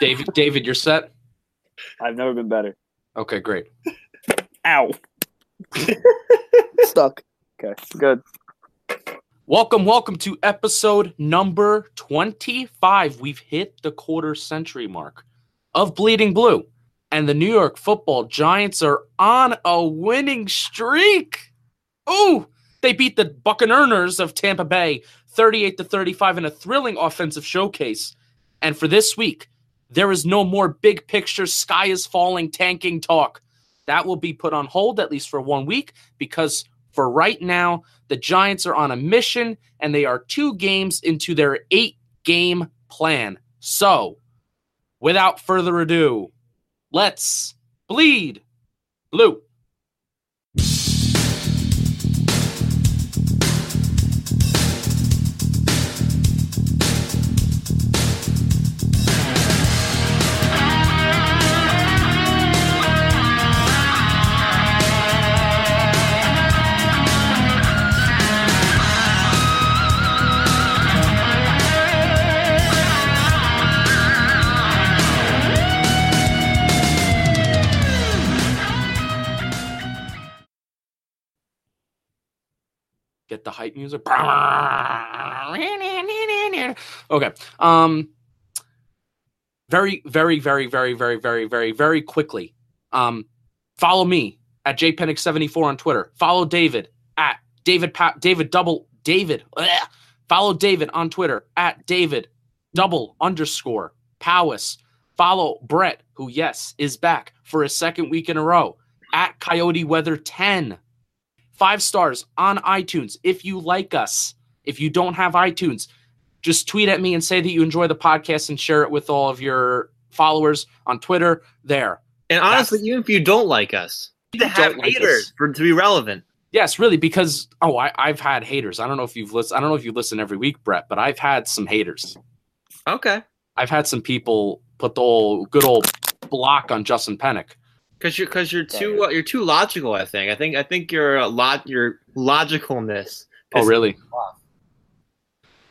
David, David, you're set. I've never been better. Okay, great. Ow. Stuck. Okay, good. Welcome, welcome to episode number 25. We've hit the quarter century mark of Bleeding Blue, and the New York football giants are on a winning streak. Ooh, they beat the Buccaneers of Tampa Bay 38 to 35 in a thrilling offensive showcase. And for this week, there is no more big picture, sky is falling, tanking talk. That will be put on hold at least for one week because for right now, the Giants are on a mission and they are two games into their eight game plan. So, without further ado, let's bleed blue. The hype music. Okay. Um very, very, very, very, very, very, very, very quickly. Um, follow me at jpenick74 on Twitter. Follow David at David pa- David double David. Follow David on Twitter at David double underscore Powis. Follow Brett, who yes is back for a second week in a row at Coyote Weather 10. Five stars on iTunes if you like us. If you don't have iTunes, just tweet at me and say that you enjoy the podcast and share it with all of your followers on Twitter. There. And honestly, even if you don't like us, you need to have like haters us. for to be relevant. Yes, really, because oh, I, I've had haters. I don't know if you've listened. I don't know if you listen every week, Brett, but I've had some haters. Okay, I've had some people put the old good old block on Justin Pennick. Because you're because you're too uh, you're too logical. I think I think I think your a lot your logicalness. Oh, really?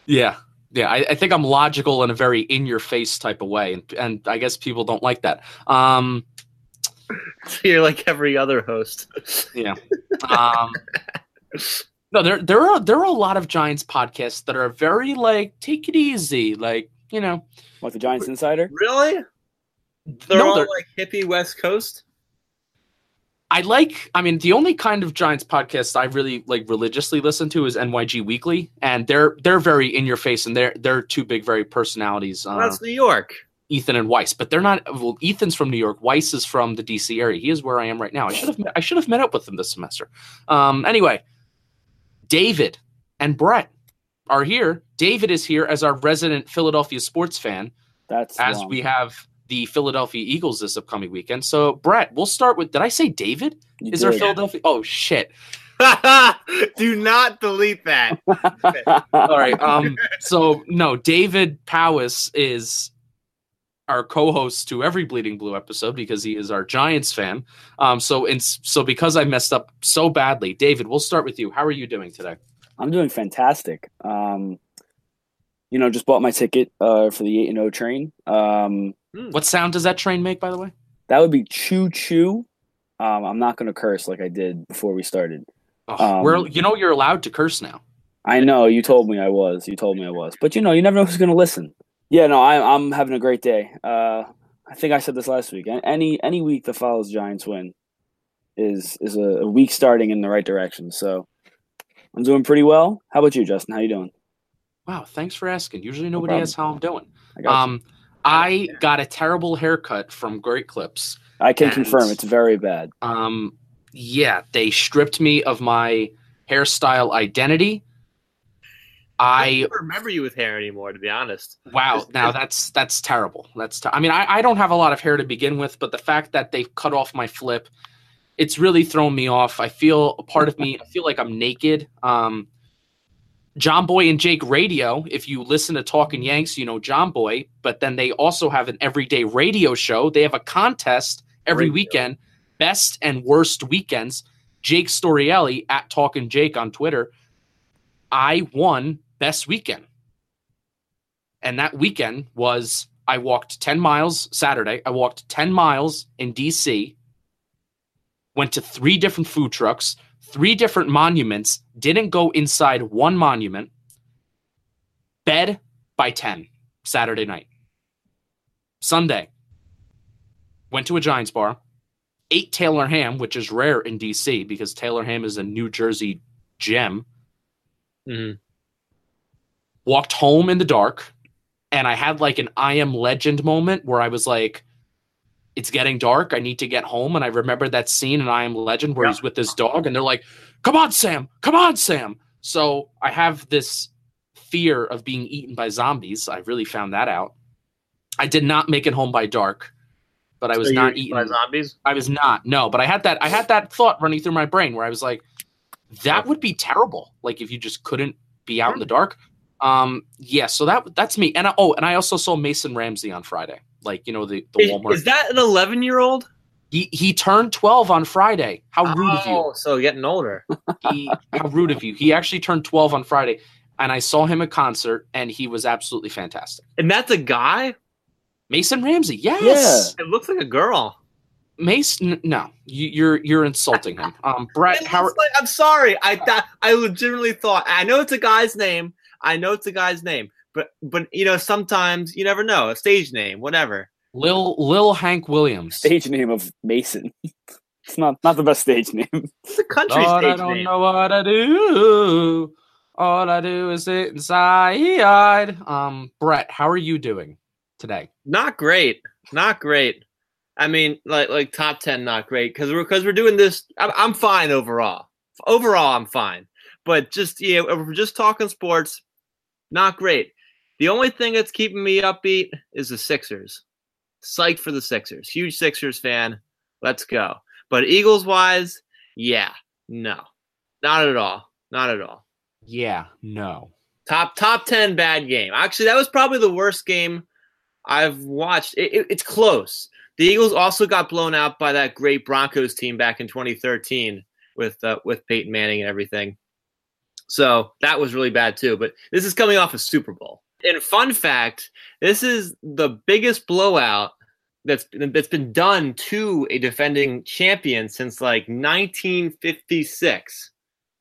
Yeah, yeah. I, I think I'm logical in a very in your face type of way, and and I guess people don't like that. Um, So you're like every other host. Yeah. Um, no, there there are there are a lot of Giants podcasts that are very like take it easy, like you know. What the Giants Insider? Really? They're No, all they're- like hippie West Coast. I like. I mean, the only kind of Giants podcast I really like religiously listen to is NYG Weekly, and they're they're very in your face, and they're they're two big very personalities, uh, that's New York. Ethan and Weiss. But they're not. Well, Ethan's from New York. Weiss is from the DC area. He is where I am right now. I should have met, I should have met up with them this semester. Um. Anyway, David and Brett are here. David is here as our resident Philadelphia sports fan. That's as wrong. we have the Philadelphia Eagles this upcoming weekend. So, Brett, we'll start with. Did I say David? You Is there. Philadelphia? Oh shit! Do not delete that. All right. Um. So no, David Powis is our co-host to every Bleeding Blue episode because he is our Giants fan. Um. So in so because I messed up so badly, David, we'll start with you. How are you doing today? I'm doing fantastic. Um, you know, just bought my ticket uh, for the eight and zero train. Um, What sound does that train make, by the way? that would be choo choo. Um, I'm not going to curse like I did before we started. Oh, Um, we're you know you're allowed to curse now. I know you told me I was. You told me I was, but you know, you never know who's going to listen. Yeah, no, I, I'm having a great day. Uh, I think I said this last week. Any any week that follows Giants win is is a, a week starting in the right direction. So I'm doing pretty well. How about you, Justin? How you doing? Wow, thanks for asking. Usually nobody problem. asks how I'm doing. I got. Um, I got a terrible haircut from Great Clips. I can and- confirm it's very bad. Um, yeah, they stripped me of my hairstyle identity. I don't remember you with hair anymore, to be honest. Wow, now that's that's terrible. That's t- I mean, I, I don't have a lot of hair to begin with, but the fact that they've cut off my flip, it's really thrown me off. I feel a part of me, I feel like I'm naked. Um, John Boy and Jake Radio, if you listen to Talking mm-hmm. Yanks, you know John Boy, but then they also have an everyday radio show. They have a contest every Radio. weekend, best and worst weekends. Jake Storielli at Talking Jake on Twitter. I won best weekend. And that weekend was I walked 10 miles Saturday. I walked 10 miles in DC, went to three different food trucks, three different monuments, didn't go inside one monument, bed by 10 Saturday night. Sunday, went to a Giants bar, ate Taylor ham, which is rare in DC because Taylor ham is a New Jersey gem Mhm. walked home in the dark and I had like an I am legend moment where I was like, it's getting dark. I need to get home. And I remember that scene in I am legend where Yeah. he's with his dog and they're like, come on, Sam, come on, Sam. So I have this fear of being eaten by zombies. I really found that out. I did not make it home by dark, but I was So not eaten by zombies. I was not. No, but I had that I had that thought running through my brain where I was like, that would be terrible. Like if you just couldn't be out in the dark. Um, yeah, so that that's me. And I, oh, and I also saw Mason Ramsey on Friday. Like, you know, the, the Is, Walmart. is that an 11 year old? he he turned 12 on Friday. How rude of you. Oh, so getting older. He, how rude of you. He actually turned 12 on Friday. And I saw him at concert and he was absolutely fantastic. And that's a guy? Mason Ramsey, yes. It looks like a girl. Mason, no, you, you're you're insulting him. Um, Brett, It how looks like- I'm sorry. I thought I legitimately thought I know it's a guy's name. I know it's a guy's name, but but you know sometimes you never know a stage name, whatever. Lil Lil Hank Williams. Stage name of Mason. it's not not the best stage name. It's a country Lord, I stage don't name. know what I do. All I do is sit inside. Um, Brett, how are you doing today? Not great. Not great. I mean, like like top ten, not great because we're because we're doing this. I'm, I'm fine overall. Overall, I'm fine. But just yeah, if we're just talking sports. Not great. The only thing that's keeping me upbeat is the Sixers. Psyched for the Sixers. Huge Sixers fan. Let's go. But Eagles wise, yeah, no, not at all. Not at all. Yeah, no. Top top ten bad game. Actually, that was probably the worst game I've watched. It, it- it's close. The Eagles also got blown out by that great Broncos team back in 2013 with uh, with Peyton Manning and everything. So that was really bad too. But this is coming off a Super Bowl. And fun fact: this is the biggest blowout that's been, that's been done to a defending champion since like 1956.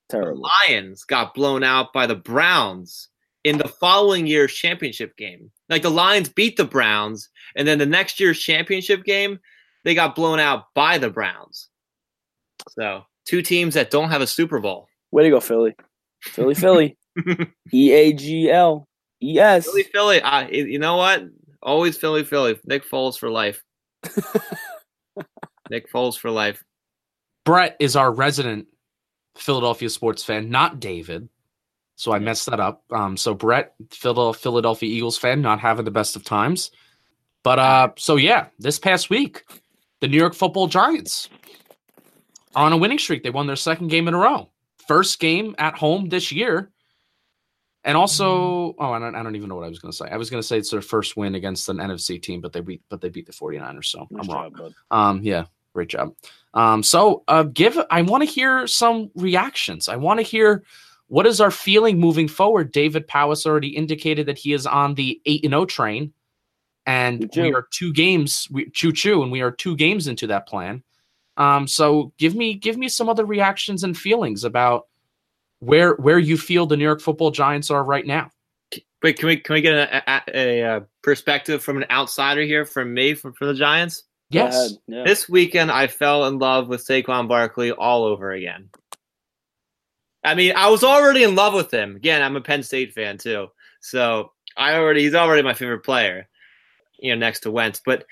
The Lions got blown out by the Browns in the following year's championship game. Like the Lions beat the Browns, and then the next year's championship game, they got blown out by the Browns. So two teams that don't have a Super Bowl. Way to go, Philly. Philly, Philly. E A G L E S. Philly, Philly. I, you know what? Always Philly, Philly. Nick Foles for life. Nick Foles for life. Brett is our resident Philadelphia sports fan, not David. So I messed that up. Um, so Brett, Phil- Philadelphia Eagles fan, not having the best of times. But uh, so yeah, this past week, the New York Football Giants are on a winning streak. They won their second game in a row, first game at home this year, and also oh, I don't, I don't even know what I was going to say. I was going to say it's their first win against an NFC team, but they beat but they beat the 49ers. So Nice I'm wrong. job, bud. Um, yeah, great job. Um, so uh, give I want to hear some reactions. I want to hear what is our feeling moving forward. David Powis already indicated that he is on the eight and O train, and we are two games, we, choo choo, and we are two games into that plan. Um, so give me give me some other reactions and feelings about where where you feel the New York Football Giants are right now. Wait, can we can we get a, a, a, uh perspective from an outsider here, from me, from, from the Giants? Yes, ahead. Yeah. This weekend, I fell in love with Saquon Barkley all over again. I mean, I was already in love with him. Again, I'm a Penn State fan too, so I already he's already my favorite player, you know, next to Wentz. But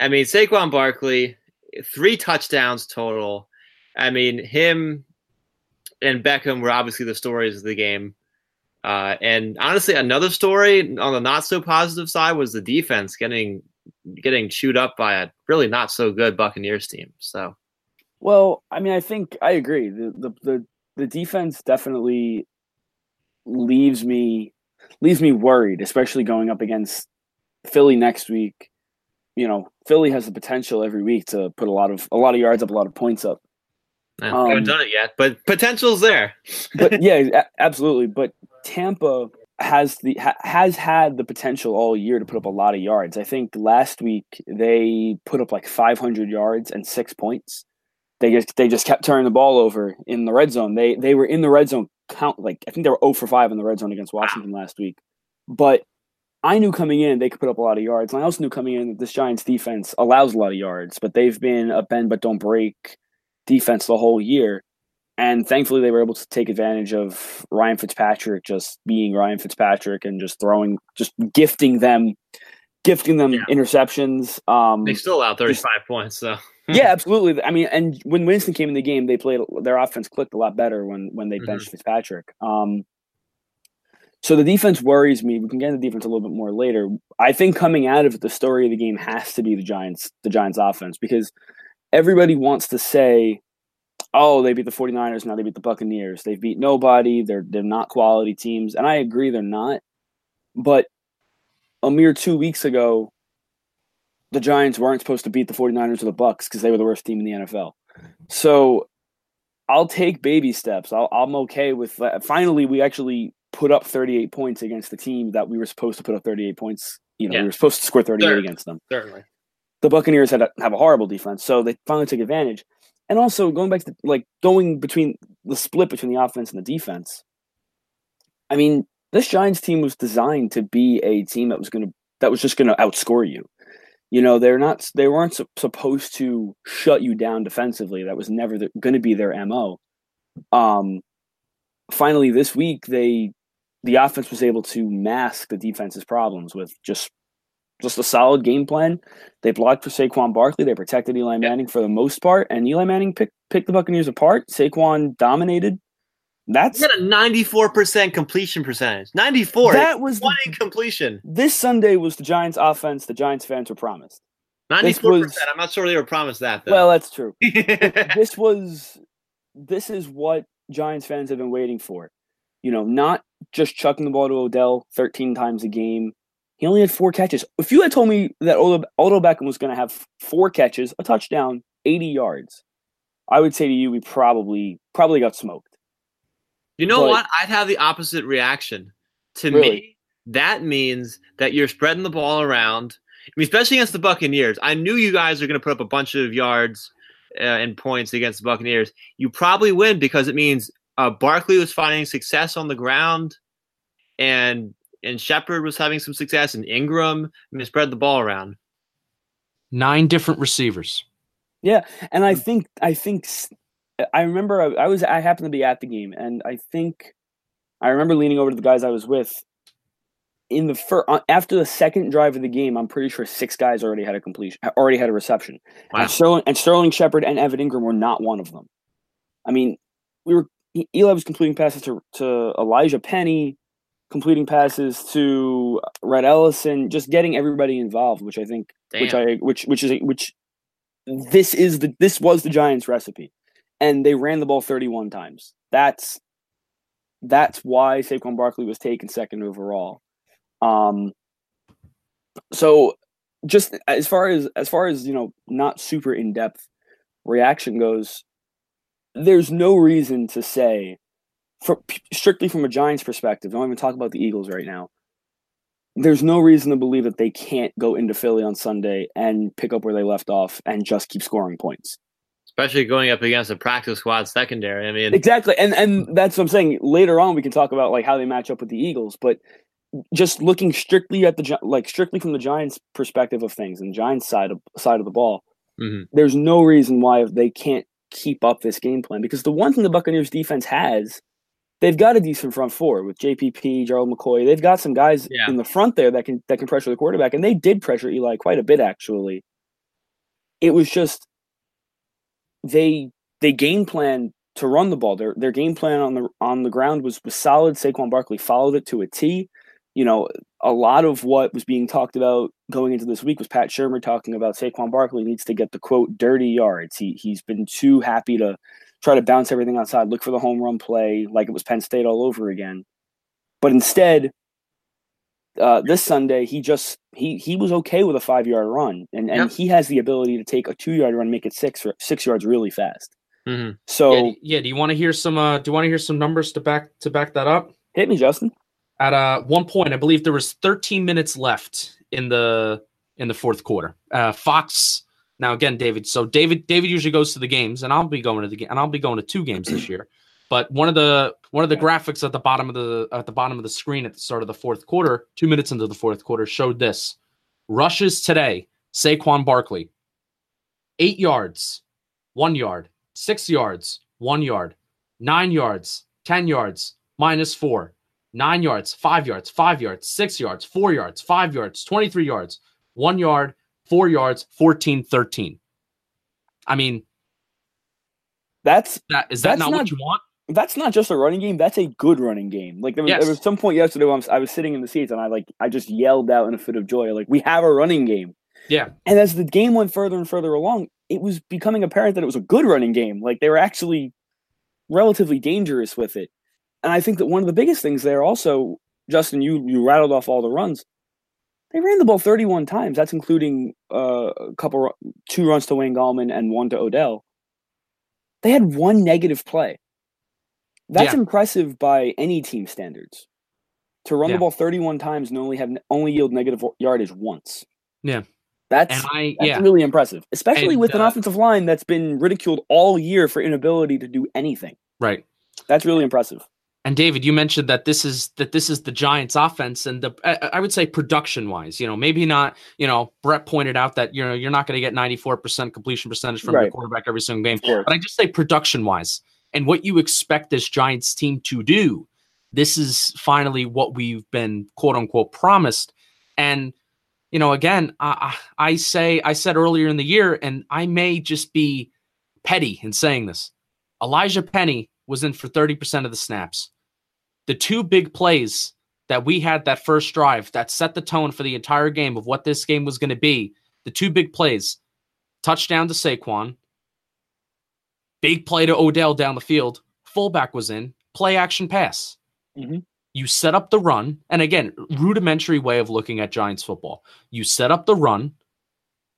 I mean, Saquon Barkley, three touchdowns total. I mean, him and Beckham were obviously the stories of the game. Uh, and honestly, another story on the not so positive side was the defense getting getting chewed up by a really not so good Buccaneers team. So, well, I mean, I think I agree. The the the, the defense definitely leaves me leaves me worried, especially going up against Philly next week. You know, Philly has the potential every week to put a lot of a lot of yards up, a lot of points up. I haven't um, done it yet, but potential's there. but yeah, absolutely. But Tampa has the ha, has had the potential all year to put up a lot of yards. I think last week they put up like 500 yards and six points. They just they just kept turning the ball over in the red zone. They they were in the red zone count like I think they were 0 for 5 in the red zone against Washington wow. last week. But I knew coming in they could put up a lot of yards. And I also knew coming in that this Giants defense allows a lot of yards, but they've been a bend but don't break defense the whole year. And thankfully, they were able to take advantage of Ryan Fitzpatrick just being Ryan Fitzpatrick and just throwing, just gifting them, gifting them yeah. interceptions. Um, they still out thirty five points, so yeah, absolutely. I mean, and when Winston came in the game, they played their offense clicked a lot better when when they benched mm-hmm. Fitzpatrick. Um, so the defense worries me. We can get into the defense a little bit more later. I think coming out of it, the story of the game has to be the Giants, the Giants offense, because everybody wants to say, oh, they beat the 49ers, now they beat the Buccaneers. They've beat nobody. They're they're not quality teams. And I agree they're not. But a mere two weeks ago, the Giants weren't supposed to beat the 49ers or the Bucks because they were the worst team in the NFL. So I'll take baby steps. i am okay with that. Finally, we actually put up 38 points against the team that we were supposed to put up 38 points. You know, yeah. we were supposed to score 38 certainly. against them. Certainly the Buccaneers had a, have a horrible defense, so they finally took advantage. And also going back to like going between the split between the offense and the defense. I mean, this Giants team was designed to be a team that was going to that was just going to outscore you. You know, they're not they weren't su- supposed to shut you down defensively. That was never going to be their MO. Um finally this week they the offense was able to mask the defense's problems with just just a solid game plan. They blocked for Saquon Barkley. They protected Eli Manning for the most part, and Eli Manning picked picked the Buccaneers apart. Saquon dominated. That's he had a ninety four percent completion percentage. Ninety four. That was one the, completion. This Sunday was the Giants' offense. The Giants fans were promised. Ninety four percent. I'm not sure they were promised that. Though. Well, that's true. this was. This is what Giants fans have been waiting for. You know, not just chucking the ball to Odell 13 times a game, he only had four catches. If you had told me that Odo, Odo Beckham was going to have four catches, a touchdown, 80 yards, I would say to you, we probably probably got smoked. You know but, what? I'd have the opposite reaction. To really? me, that means that you're spreading the ball around. I mean, especially against the Buccaneers. I knew you guys are going to put up a bunch of yards uh, and points against the Buccaneers. You probably win because it means uh, Barkley was finding success on the ground, and and Shepard was having some success, and Engram, and they spread the ball around. Nine different receivers. Yeah, and I think I think I remember I, I was I happened to be at the game, and I think I remember leaning over to the guys I was with in the first uh, after the second drive of the game, I'm pretty sure six guys already had a completion, already had a reception, wow. and Sterling and Sterling Shepard and Evan Engram were not one of them. I mean, we were Eli was completing passes to to Elijhaa Penny, completing passes to Rhett Ellison, just getting everybody involved, which I think, Damn. which I, which, which is, which this is the, this was the Giants recipe. And they ran the ball 31 times. That's, that's why Saquon Barkley was taken second overall. Um, so just as far as, as far as, you know, not super in depth reaction goes, there's no reason to say for, strictly from a Giants perspective, don't even talk about the Eagles right now. There's no reason to believe that they can't go into Philly on Sunday and pick up where they left off and just keep scoring points. Especially going up against a practice squad secondary. I mean, exactly, and and that's what I'm saying. Later on, we can talk about like how they match up with the Eagles, but just looking strictly at the like strictly from the Giants' perspective of things and Giants' side of side of the ball, mm-hmm. there's no reason why they can't keep up this game plan because the one thing the Buccaneers defense has they've got a decent front four with JPP, Gerald McCoy. They've got some guys yeah. in the front there that can that can pressure the quarterback, and they did pressure Eli quite a bit actually. It was just they they game plan to run the ball. Their their game plan on the on the ground was was solid. Saquon Barkley followed it to a T. You know, a lot of what was being talked about going into this week was Pat Shurmur talking about Saquon Barkley needs to get the quote dirty yards. He he's been too happy to try to bounce everything outside, look for the home run play like it was Penn State all over again. But instead, uh, this Sunday he just he he was okay with a five yard run, and and Yep. he has the ability to take a two yard run, make it six six yards really fast. Mhm. So yeah, yeah, do you want to hear some uh do you want to hear some numbers to back to back that up? hit me, Justin. At uh one point, I believe there was 13 minutes left in the in the fourth quarter. Uh Fox now again, David. So David David usually goes to the games, and I'll be going to the game, and I'll be going to two games this year. But one of the one of the graphics at the bottom of the at the bottom of the screen at the start of the fourth quarter, two minutes into the fourth quarter, showed this: rushes today. Saquon Barkley, eight yards, one yard, six yards, one yard, nine yards, ten yards, minus four, nine yards, five yards, five yards, six yards, four yards, five yards, 23 yards, one yard, four yards, 14, 13. I mean, That's that is that not, not- what you want? that's not just a running game. That's a good running game. Like there was, Yes. there was some point yesterday when I was, I was sitting in the seats and I like I just yelled out in a fit of joy, like we have a running game. Yeah. And as the game went further and further along, it was becoming apparent that it was a good running game. Like they were actually relatively dangerous with it. And I think that one of the biggest things there also, Justin, you you rattled off all the runs. They ran the ball 31 times. That's including uh, a couple, two runs to Wayne Gallman and one to Odell. They had one negative play. That's Yeah. impressive by any team standards. To run Yeah. the ball 31 times and only have only yield negative yardage once. Yeah. That's I that's yeah. really impressive, especially And, with an uh, offensive line that's been ridiculed all year for inability to do anything. Right. That's really impressive. And David, you mentioned that this is that this is the Giants' offense, and the I, I would say production wise, you know, maybe not. You know, Brett pointed out that you know you're not going to get 94 percent completion percentage from Right. quarterback every single game, but I just say production wise and what you expect this Giants team to do. This is finally what we've been quote unquote promised, and you know, again, I I say I said earlier in the year, and I may just be petty in saying this. Elijhaa Penny was in for 30% of the snaps. The two big plays that we had that first drive that set the tone for the entire game of what this game was going to be, the two big plays, touchdown to Saquon, big play to Odell down the field, fullback was in, play action pass. Mhm. You set up the run, and again, rudimentary way of looking at Giants football. You set up the run,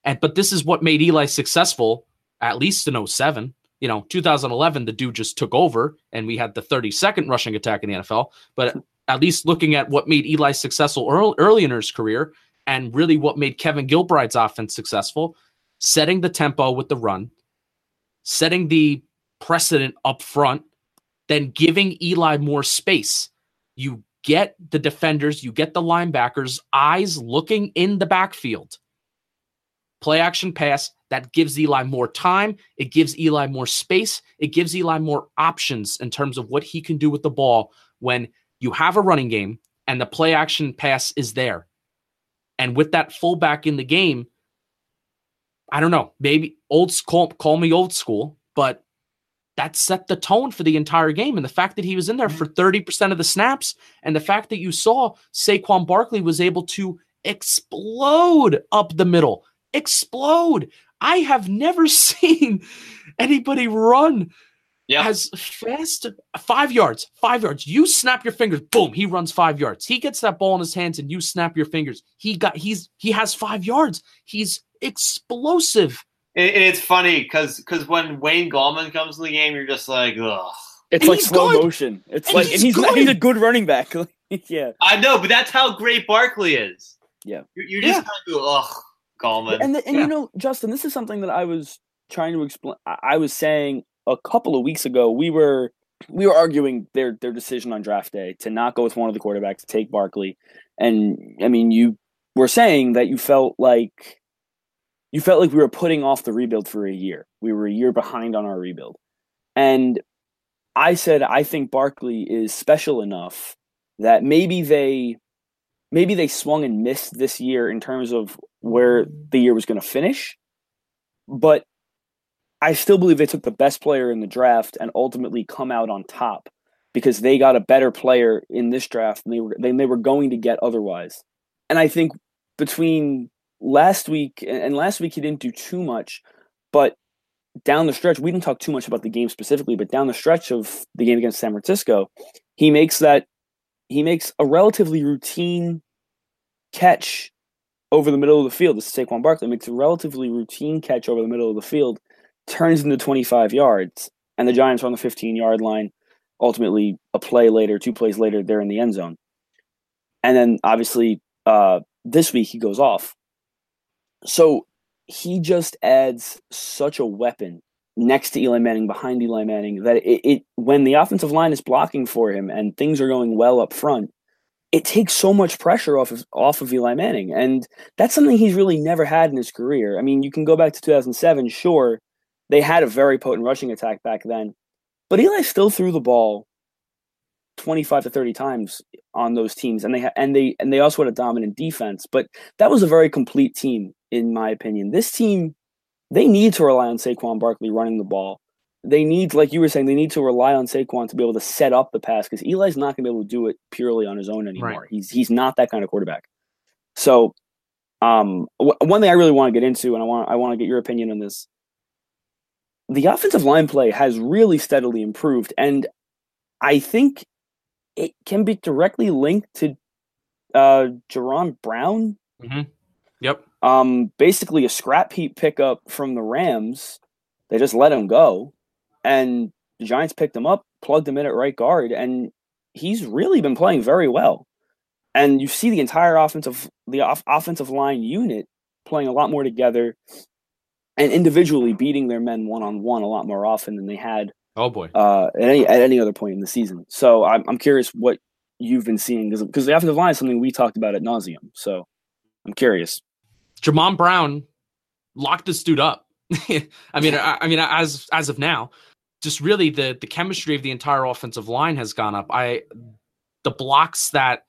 and but this is what made Eli successful, at least in 07 you know, 2011, the dude just took over and we had the 32nd rushing attack in the NFL. But at least looking at what made Eli successful early, early in his career and really what made Kevin Gilbride's offense successful, setting the tempo with the run, setting the precedent up front, then giving Eli more space. You get the defenders, you get the linebackers' eyes looking in the backfield. Play action pass that gives Eli more time. It gives Eli more space. It gives Eli more options in terms of what he can do with the ball when you have a running game and the play action pass is there. And with that fullback in the game, I don't know, maybe old school, call me old school, but that set the tone for the entire game. And the fact that he was in there for 30% of the snaps, and the fact that you saw Saquon Barkley was able to explode up the middle, explode. I have never seen anybody run Yeah. as fast five yards, five yards. You snap your fingers, boom, he runs five yards. He gets that ball in his hands and you snap your fingers. He got he's he has five yards. He's explosive. And, and it's funny because because when Wayne Gallman comes to the game, you're just like, ugh. It's And like slow good. motion. It's And like he's and he's not, he's a good. good running back. yeah. I know, but that's how great Barkley is. Yeah. You, you just Yeah. kind of go, ugh, Gallman. And the, and Yeah. you know, Justin, this is something that I was trying to explain. I I was saying a couple of weeks ago. We were we were arguing their their decision on draft day to not go with one of the quarterbacks to take Barkley, and I mean, you were saying that you felt like you felt like we were putting off the rebuild for a year. We were a year behind on our rebuild, and I said I think Barkley is special enough that maybe they maybe they swung and missed this year in terms of where the year was going to finish. But I still believe they took the best player in the draft and ultimately come out on top because they got a better player in this draft than they were than they were going to get otherwise. And I think between last week and last week he didn't do too much, but down the stretch, we didn't talk too much about the game specifically, but down the stretch of the game against San Francisco, he makes that he makes a relatively routine catch over the middle of the field. This is Saquon Barkley makes a relatively routine catch over the middle of the field, turns into 25 yards, and the Giants are on the 15 yard line. Ultimately, a play later, two plays later, they're in the end zone. And then obviously, uh, this week he goes off. So he just adds such a weapon next to Eli Manning, behind Eli Manning, that it, it when the offensive line is blocking for him and things are going well up front, it takes so much pressure off of off of Eli Manning, and that's something he's really never had in his career. I mean, you can go back to 2007, sure, they had a very potent rushing attack back then, but Eli still threw the ball 25 to 30 times on those teams and they ha- and they and they also had a dominant defense but that was a very complete team in my opinion this team they need to rely on Saquon Barkley running the ball they need like you were saying they need to rely on Saquon to be able to set up the pass cuz Eli's not going to be able to do it purely on his own anymore right. he's he's not that kind of quarterback so um w- one thing I really want to get into and I want I want to get your opinion on this the offensive line play has really steadily improved and I think it can be directly linked to uh Jaron Brown. Mm-hmm. Yep. Um, basically a scrap heap pickup from the Rams. They just let him go, and the Giants picked him up, plugged him in at right guard, and he's really been playing very well. And you see the entire offensive the off- offensive line unit playing a lot more together, and individually beating their men one on one a lot more often than they had Oh boy. Uh, at any at any other point in the season. So I'm I'm curious what you've been seeing because because the offensive line is something we talked about at nauseum. So I'm curious. Jamon Brown locked this dude up. I mean, I, I, mean, as as of now, just really the the chemistry of the entire offensive line has gone up. I the blocks that,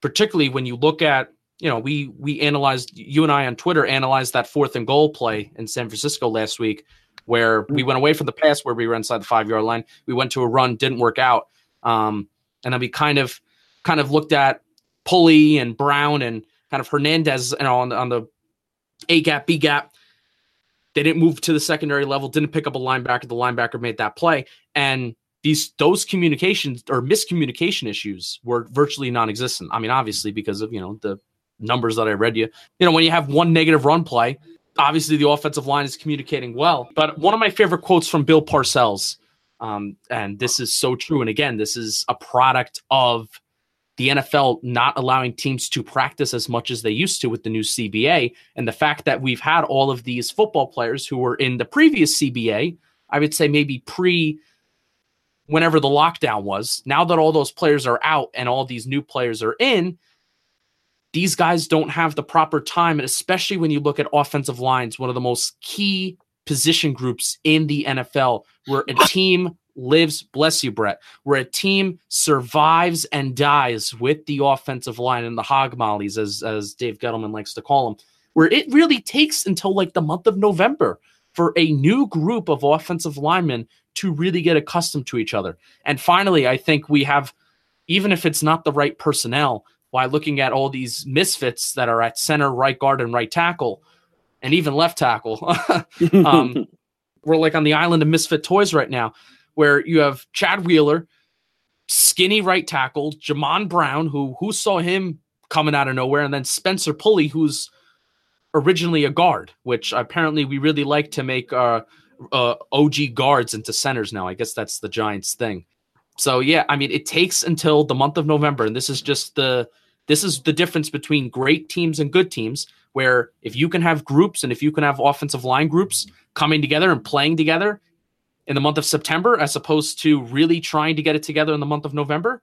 particularly when you look at, you know, we we analyzed you and I on Twitter analyzed that fourth and goal play in San Francisco last week where we went away from the pass where we were inside the five yard line. We went to a run, didn't work out. Um, and then we kind of kind of looked at Pulley and Brown and kind of Hernandez you know, on the, on the A gap, B gap. They didn't move to the secondary level, didn't pick up a linebacker. The linebacker made that play. And these those communications or miscommunication issues were virtually non-existent. I mean, obviously because of you know the numbers that I read you. You know, when you have one negative run play, obviously the offensive line is communicating well. But one of my favorite quotes from Bill Parcells, um, and this is so true. And again, this is a product of the NFL not allowing teams to practice as much as they used to with the new CBA. And the fact that we've had all of these football players who were in the previous CBA, I would say maybe pre whenever the lockdown was. Now that all those players are out and all these new players are in, these guys don't have the proper time, and especially when you look at offensive lines, one of the most key position groups in the NFL, where a team lives, bless you, Brett, where a team survives and dies with the offensive line and the hog mollies, as as Dave Gettleman likes to call them, where it really takes until like the month of November for a new group of offensive linemen to really get accustomed to each other. And finally, I think we have, even if it's not the right personnel, by looking at all these misfits that are at center, right guard, and right tackle, and even left tackle. um, we're like on the island of misfit toys right now, where you have Chad Wheeler, skinny right tackle, Jamon Brown, who who saw him coming out of nowhere, and then Spencer Pulley, who's originally a guard, which apparently we really like to make uh, uh, OG guards into centers now. I guess that's the Giants' thing. So yeah, I mean, it takes until the month of November, and this is just the this is the difference between great teams and good teams. Where if you can have groups and if you can have offensive line groups coming together and playing together in the month of September, as opposed to really trying to get it together in the month of November.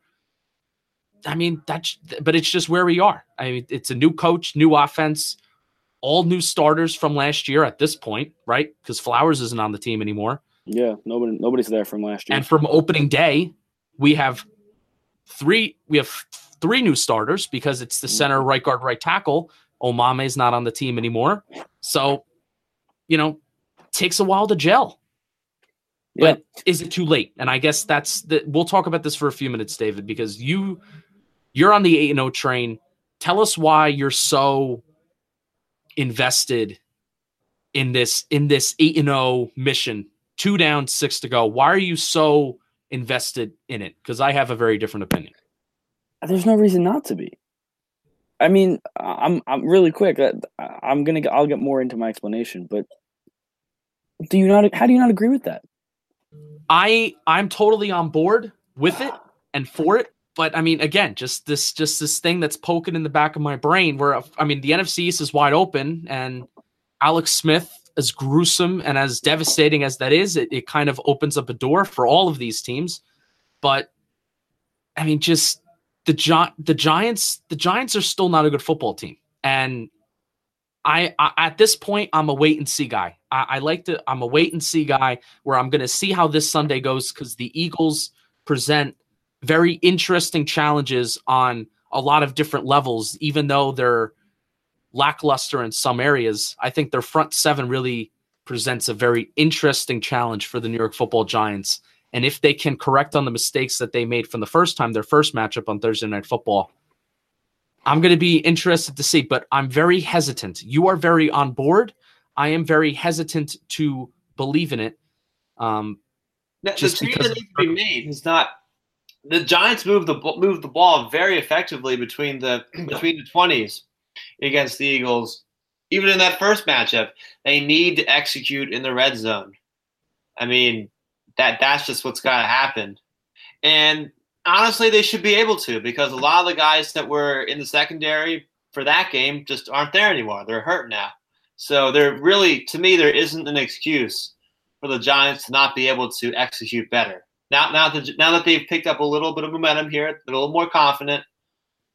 I mean, that's but it's just where we are. I mean, it's a new coach, new offense, all new starters from last year at this point, right? Because Flowers isn't on the team anymore. Yeah, nobody nobody's there from last year. And from opening day, we have three we have three new starters because it's the center, right guard, right tackle. Omameh is not on the team anymore. So, you know, takes a while to gel. But yeah. is it too late? And I guess that's the we'll talk about this for a few minutes, David, because you you're on the 8 0 train. Tell us why you're so invested in this in this 8 0 mission. Two down, six to go. Why are you so invested in it? Because I have a very different opinion. There's no reason not to be. I mean, I'm I'm really quick. I, I'm gonna I'll get more into my explanation, but do you not? How do you not agree with that? I I'm totally on board with it and for it. But I mean, again, just this just this thing that's poking in the back of my brain. Where I mean, the NFC East is wide open, and Alex Smith, as gruesome and as devastating as that is, it, it kind of opens up a door for all of these teams. But I mean, just the Gi- the Giants, the Giants are still not a good football team, and I, I, at this point I'm a wait and see guy. I, I like to I'm a wait and see guy where I'm going to see how this Sunday goes because the Eagles present very interesting challenges on a lot of different levels, even though they're lackluster in some areas. I think their front seven really presents a very interesting challenge for the New York Football Giants. And if they can correct on the mistakes that they made from the first time, their first matchup on Thursday Night Football, I'm going to be interested to see, but I'm very hesitant. You are very on board. I am very hesitant to believe in it. Um, the, just the because that needs to be made is not the Giants move the move the ball very effectively between the between the twenties against the Eagles. Even in that first matchup, they need to execute in the red zone. I mean, that that's just what's got to happen. And honestly, they should be able to because a lot of the guys that were in the secondary for that game just aren't there anymore. They're hurt now. So there really, to me, there isn't an excuse for the Giants to not be able to execute better. Now, now that now that they've picked up a little bit of momentum here, they're a little more confident.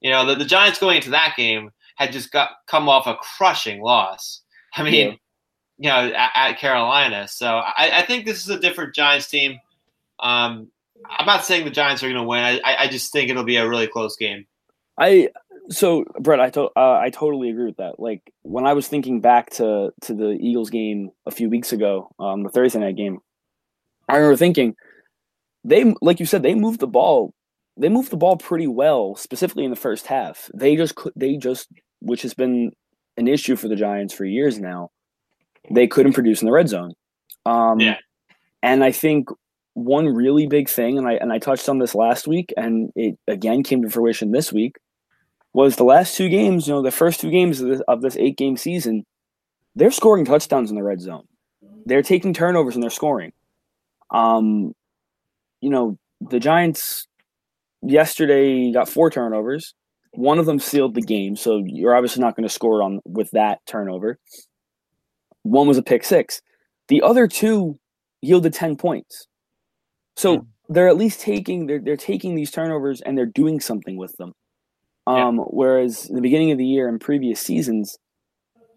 You know, the, the Giants going into that game had just got come off a crushing loss. I mean, yeah. you know, at, at, Carolina. So I, I, think this is a different Giants team. Um, I'm not saying the Giants are going to win. I, I just think it'll be a really close game. I so Brett, I to, uh, I totally agree with that. Like when I was thinking back to to the Eagles game a few weeks ago, um, the Thursday night game, I remember thinking they, like you said, they moved the ball. They moved the ball pretty well, specifically in the first half. They just could they just, which has been an issue for the Giants for years now. They couldn't produce in the red zone. Um, yeah. And I think one really big thing, and I and I touched on this last week, and it again came to fruition this week, was the last two games. You know, the first two games of this, of this eight game season, they're scoring touchdowns in the red zone. They're taking turnovers and they're scoring. Um, you know, the Giants yesterday got four turnovers. One of them sealed the game, so you're obviously not going to score on with that turnover. One was a pick six. The other two yielded 10 points. So yeah. they're at least taking they're they're taking these turnovers and they're doing something with them. Um, yeah. Whereas the beginning of the year and previous seasons,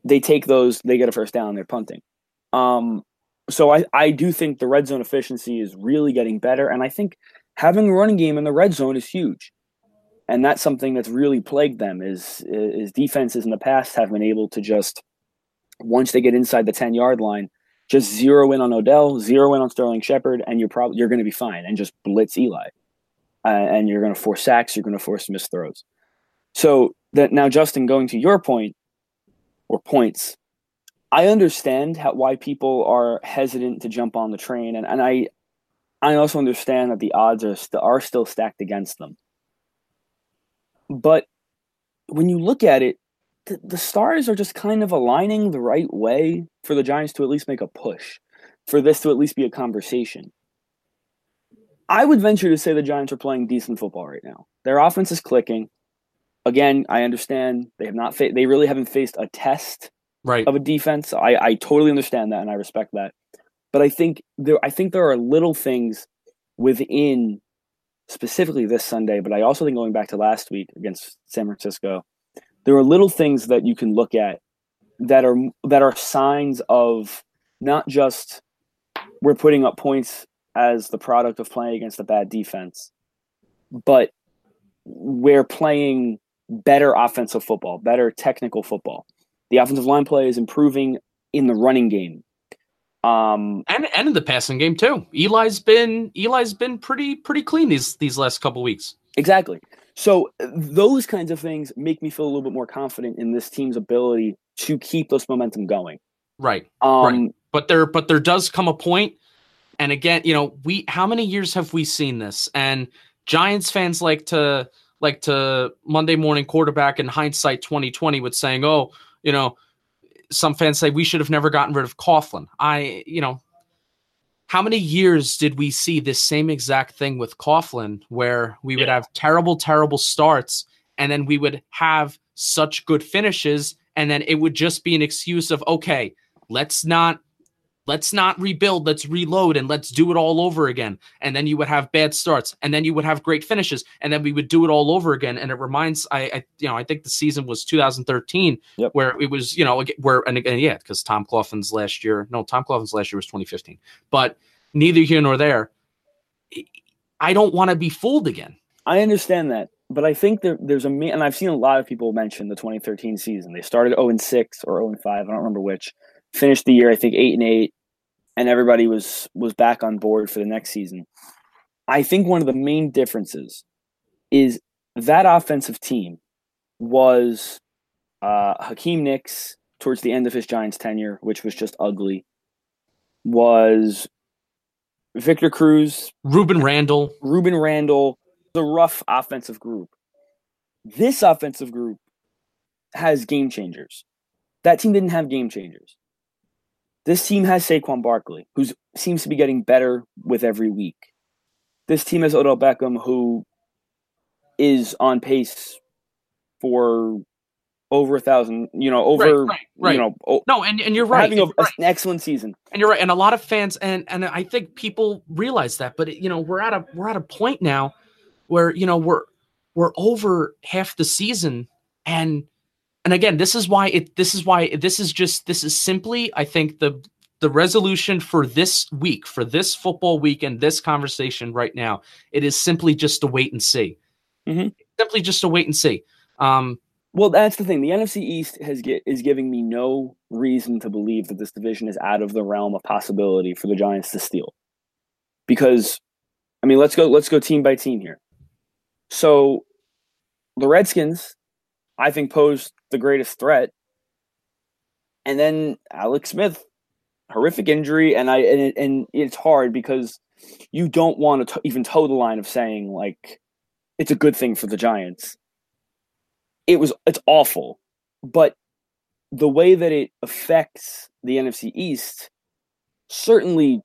they take those, they get a first down, they're punting. Um, so I, I do think the red zone efficiency is really getting better, and I think having a running game in the red zone is huge, and that's something that's really plagued them. Is is defenses in the past have been able to just once they get inside the ten yard line, just zero in on Odell, zero in on Sterling Shepard, and you're probably you're going to be fine, and just blitz Eli, uh, and you're going to force sacks, you're going to force missed throws. So that now, Justin, going to your point or points, I understand how, why people are hesitant to jump on the train, and, and I I also understand that the odds are st- are still stacked against them. But when you look at it, the, the stars are just kind of aligning the right way for the Giants to at least make a push, for this to at least be a conversation. I would venture to say the Giants are playing decent football right now. Their offense is clicking. Again, I understand they have not fa- they really haven't faced a test right. of a defense. I, I totally understand that and I respect that. But I think there I think there are little things within specifically this Sunday, but I also think going back to last week against San Francisco, there are little things that you can look at that are that are signs of not just we're putting up points as the product of playing against a bad defense, but we're playing better offensive football, better technical football. The offensive line play is improving in the running game. Um, and and in the passing game too. Eli's been Eli's been pretty pretty clean these these last couple weeks. Exactly. So uh, those kinds of things make me feel a little bit more confident in this team's ability to keep this momentum going. Right. Um, right. But there but there does come a point and again, you know, we how many years have we seen this? And Giants fans like to like to Monday morning quarterback in hindsight 2020 with saying, "Oh, you know, some fans say we should have never gotten rid of Coughlin." I, you know, how many years did we see this same exact thing with Coughlin where we would Yeah. have terrible, terrible starts and then we would have such good finishes and then it would just be an excuse of okay, let's not let's not rebuild, let's reload and let's do it all over again. And then you would have bad starts and then you would have great finishes and then we would do it all over again. And it reminds I, I you know, I think the season was 2013 Yep. where it was, you know, where and again, yeah, because Tom Coughlin's last year, no, Tom Coughlin's last year was 2015. But neither here nor there. I don't want to be fooled again. I understand that, but I think there, there's a and I've seen a lot of people mention the 2013 season. They started 0 and 6 or 0 and 5, I don't remember which. Finished the year I think 8 and 8 and everybody was was back on board for the next season. I think one of the main differences is that offensive team was uh, Hakeem Nicks towards the end of his Giants tenure, which was just ugly. Was Victor Cruz, Rueben Randle, Rueben Randle, the rough offensive group. This offensive group has game changers. That team didn't have game changers. This team has Saquon Barkley, who seems to be getting better with every week. This team has Odell Beckham, who is on pace for over a thousand, you know, over, right, right. you know, o- no, and, and you're right. having a, You're right. an excellent season. and you're right and a lot of fans and and i think people realize that but you know we're at a we're at a point now where you know we're we're over half the season and and again this is why it this is why this is just this is simply i think the the resolution for this week for this football week and this conversation right now it is simply just to wait and see Mhm. simply just to wait and see um Well, that's the thing. The NFC East has get, is giving me no reason to believe that this division is out of the realm of possibility for the Giants to steal. Because, I mean, let's go let's go team by team here. So, the Redskins, I think, pose the greatest threat, and then Alex Smith, horrific injury, and I and, it, and it's hard because you don't want to even toe the line of saying like it's a good thing for the Giants. It was it's awful. But the way that it affects the NFC East certainly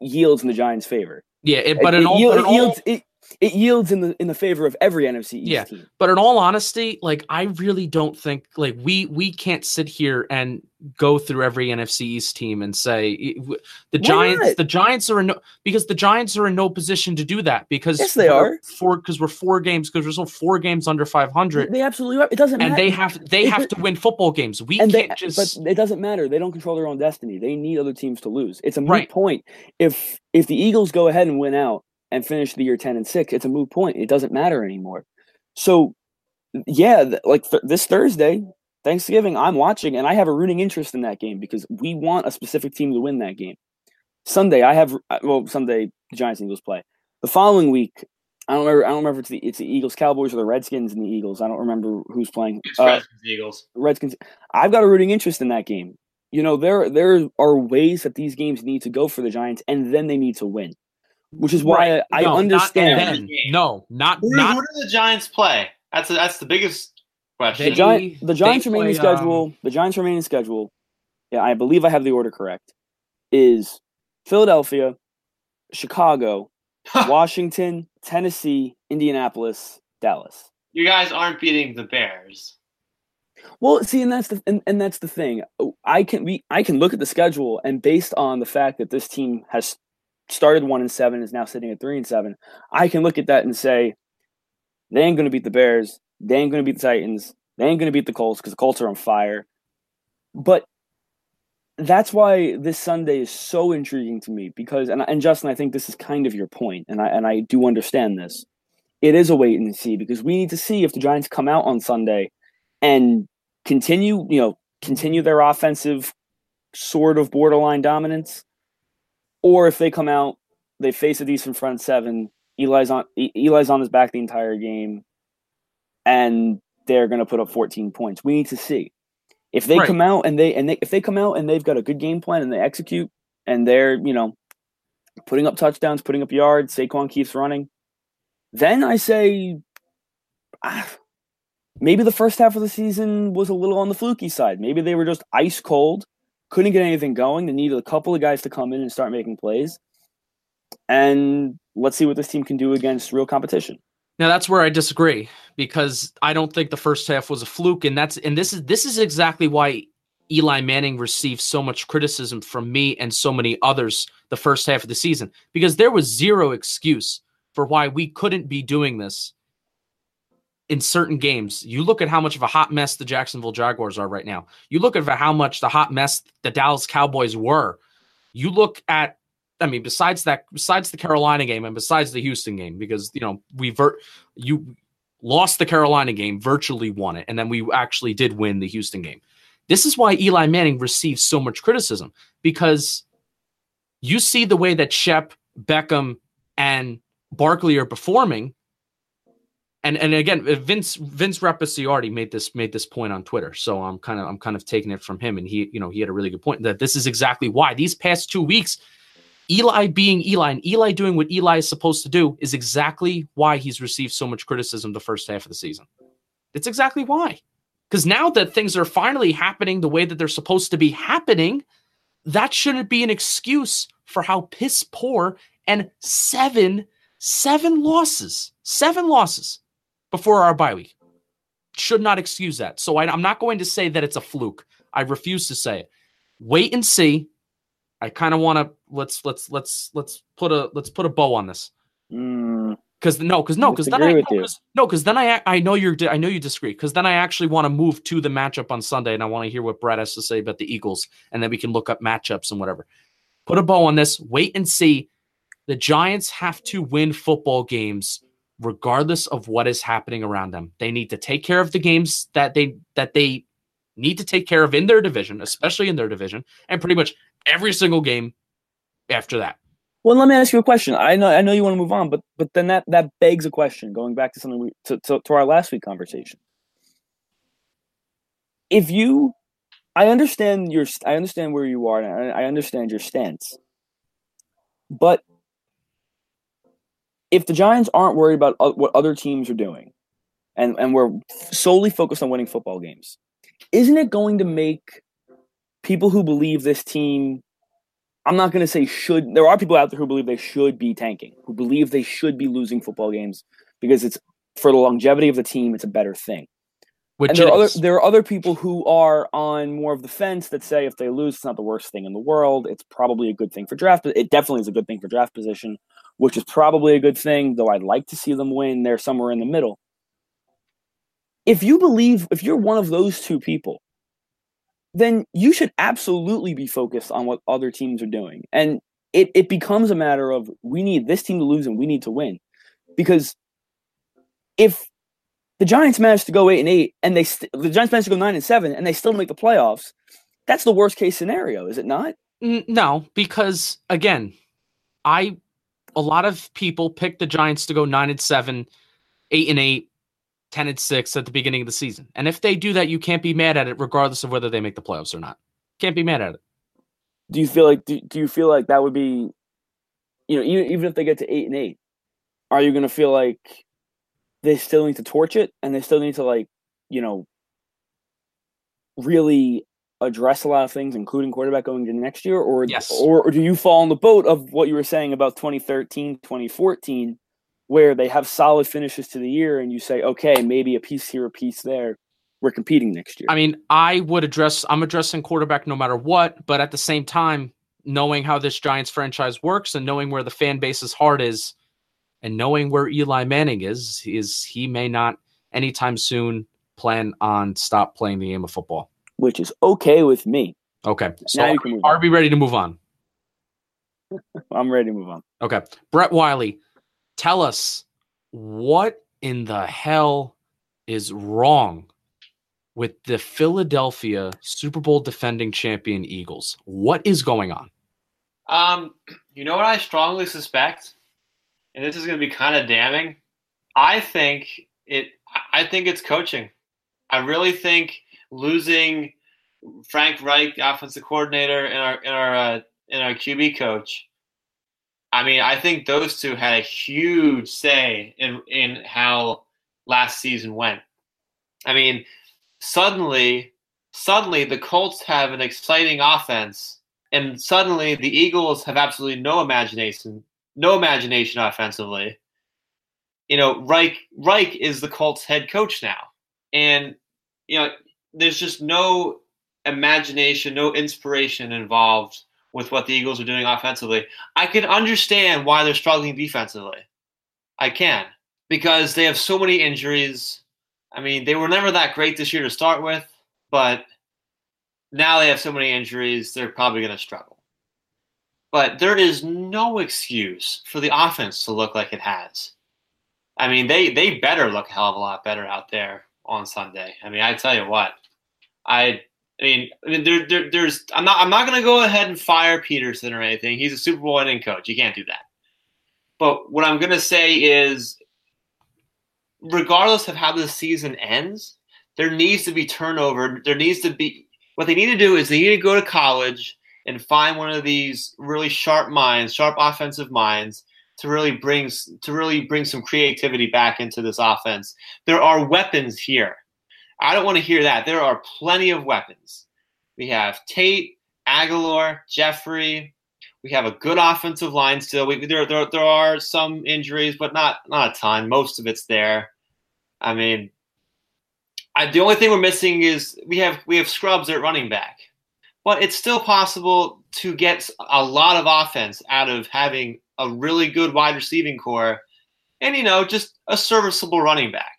yields in the Giants' favor. yeah it, but in it, all, it all- yields it, it yields in the in the favor of every NFC East Yeah. team. but in all honesty like i really don't think like we we can't sit here and go through every nfc east team and say the giants the giants are in no because the giants are in no position to do that because Yes, they we're are. four because we're four games because we're still four games under 500 They absolutely are. It doesn't and matter. they have they It- have to win football games we and they, can't just but it doesn't matter. They don't control their own destiny. They need other teams to lose. It's a moot Right. point. If if the Eagles go ahead and win out and finish the year ten and six, it's a moot point. It doesn't matter anymore. So, yeah, th- like th- this Thursday, Thanksgiving, I'm watching, and I have a rooting interest in that game because we want a specific team to win that game. Sunday, I have uh, well, Sunday the Giants and Eagles play. The following week, I don't remember. I don't remember if it's the, it's the Eagles, Cowboys, or the Redskins and the Eagles. I don't remember who's playing. It's Uh, Redskins, Eagles. Redskins. I've got a rooting interest in that game. You know, there there are ways that these games need to go for the Giants, and then they need to win, which is why Right. I, I not understand. then. no not Who, not who do the Giants play? That's a, that's the biggest question. The, Giant, the Giants they remaining play, um, schedule. the Giants remaining schedule. Yeah, I believe I have the order correct. Is Philadelphia, Chicago, Washington, Tennessee, Indianapolis, Dallas. you guys aren't beating the Bears. Well, see, and that's the and, and that's the thing. I can we I can look at the schedule and based on the fact that this team has started one and seven is now sitting at three and seven, I can look at that and say they ain't gonna beat the Bears, they ain't gonna beat the Titans, they ain't gonna beat the Colts because the Colts are on fire. But that's why this Sunday is so intriguing to me because and and Justin, I think this is kind of your point, and I and I do understand this. It is a wait and see because we need to see if the Giants come out on Sunday and continue, you know, continue their offensive sort of borderline dominance, or if they come out, they face a decent front seven. Eli's on Eli's on his back the entire game, and they're going to put up 14 points. We need to see if they Right. come out and they and they if they come out and they've got a good game plan and they execute and they're you know putting up touchdowns, putting up yards. Saquon keeps running. Then I say, ah, maybe the first half of the season was a little on the fluky side. Maybe they were just ice cold, couldn't get anything going. They needed a couple of guys to come in and start making plays. And let's see what this team can do against real competition. Now that's where I disagree because I don't think the first half was a fluke, and that's and this is this is exactly why Eli Manning received so much criticism from me and so many others the first half of the season because there was zero excuse for why we couldn't be doing this in certain games. You look at how much of a hot mess the Jacksonville Jaguars are right now. You look at how much the hot mess the Dallas Cowboys were. You look at I mean, besides that, besides the Carolina game and besides the Houston game, because you know we ver- you lost the Carolina game, virtually won it, and then we actually did win the Houston game. This is why Eli Manning receives so much criticism because you see the way that Shep, Beckham, and Barkley are performing. And and again, uh, Vince Vince Rappaciardi made this made this point on Twitter, so I'm kind of I'm kind of taking it from him, and he you know he had a really good point that this is exactly why these past two weeks Eli being Eli and Eli doing what Eli is supposed to do is exactly why he's received so much criticism the first half of the season. It's exactly why. Because now that things are finally happening the way that they're supposed to be happening, that shouldn't be an excuse for how piss poor and seven, seven losses, seven losses before our bye week should not excuse that. So I, I'm not going to say that it's a fluke. I refuse to say it. Wait and see. I kind of want to let's let's let's let's put a let's put a bow on this Mm, because no because no because then I no because then I I know you're I know you disagree because then I actually want to move to the matchup on Sunday and I want to hear what Brett has to say about the Eagles and then we can look up matchups and whatever. Put a bow on this. Wait and see. The Giants have to win football games regardless of what is happening around them. They need to take care of the games that they that they need to take care of in their division, especially in their division, and pretty much every single game after that. well, let me ask you a question. I know I know you want to move on, but but then that that begs a question. Going back to something we, to, to to our last week conversation. If you, I understand your I understand where you are, and I I understand your stance. But if the Giants aren't worried about what other teams are doing, and and we're solely focused on winning football games, isn't it going to make people who believe this team I'm not going to say should. There are people out there who believe they should be tanking, who believe they should be losing football games because it's for the longevity of the team. It's a better thing. Which and there are other there are other people who are on more of the fence that say if they lose, it's not the worst thing in the world. It's probably a good thing for draft. It definitely is a good thing for draft position, which is probably a good thing. Though I'd like to see them win. They're somewhere in the middle. If you believe, if you're one of those two people, then you should absolutely be focused on what other teams are doing. And it, it becomes a matter of we need this team to lose and we need to win. Because if the Giants manage to go eight and eight and they st- the Giants manage to go nine and seven and they still make the playoffs, that's the worst case scenario, is it not? No, because again, I a lot of people picked the Giants to go nine and seven, eight and eight, 10 and six at the beginning of the season. And if they do that, you can't be mad at it, regardless of whether they make the playoffs or not. Can't be mad at it. Do you feel like do, do you feel like that would be you know, even, even if they get to eight and eight, are you gonna feel like they still need to torch it and they still need to like, you know, really address a lot of things, including quarterback going into next year? Or, Yes. or, or do you fall on the boat of what you were saying about 2013, 2014, where they have solid finishes to the year and you say, okay, maybe a piece here, a piece there. We're competing next year. I mean, I would address, I'm addressing quarterback no matter what, but at the same time, knowing how this Giants franchise works and knowing where the fan base's heart is and knowing where Eli Manning is, is he may not anytime soon plan on stop playing the game of football. Which is okay with me. Okay. So now you can move on. are we ready to move on? I'm ready to move on. Okay. Brett Wiley, tell us what in the hell is wrong with the Philadelphia Super Bowl defending champion Eagles. What is going on? Um, you know what I strongly suspect, and this is going to be kind of damning. I think it. I think it's coaching. I really think losing Frank Reich, offensive coordinator, and our and our uh, and our QB coach. I mean, I think those two had a huge say in in how last season went. I mean, suddenly, suddenly the Colts have an exciting offense, and suddenly the Eagles have absolutely no imagination, no imagination offensively. You know, Reich Reich is the Colts head coach now, and you know, there's just no imagination, no inspiration involved with what the Eagles are doing offensively. I can understand why they're struggling defensively. I can because they have so many injuries. I mean, they were never that great this year to start with, but now they have so many injuries, they're probably going to struggle. But there is no excuse for the offense to look like it has. I mean, they they better look a hell of a lot better out there on Sunday. I mean, I tell you what, I I mean, I mean there, there, there's I'm not I'm not going to go ahead and fire Pederson or anything. He's a Super Bowl winning coach. You can't do that. But what I'm going to say is, regardless of how the season ends, there needs to be turnover. There needs to be what they need to do is they need to go to college and find one of these really sharp minds, sharp offensive minds to really bring to really bring some creativity back into this offense. There are weapons here. I don't want to hear that. There are plenty of weapons. We have Tate, Agholor, Jeffery. We have a good offensive line still. We, there, there, there are some injuries, but not not a ton. Most of it's there. I mean, I, the only thing we're missing is we have we have Scrubs at running back, but it's still possible to get a lot of offense out of having a really good wide receiving core, and you know just a serviceable running back.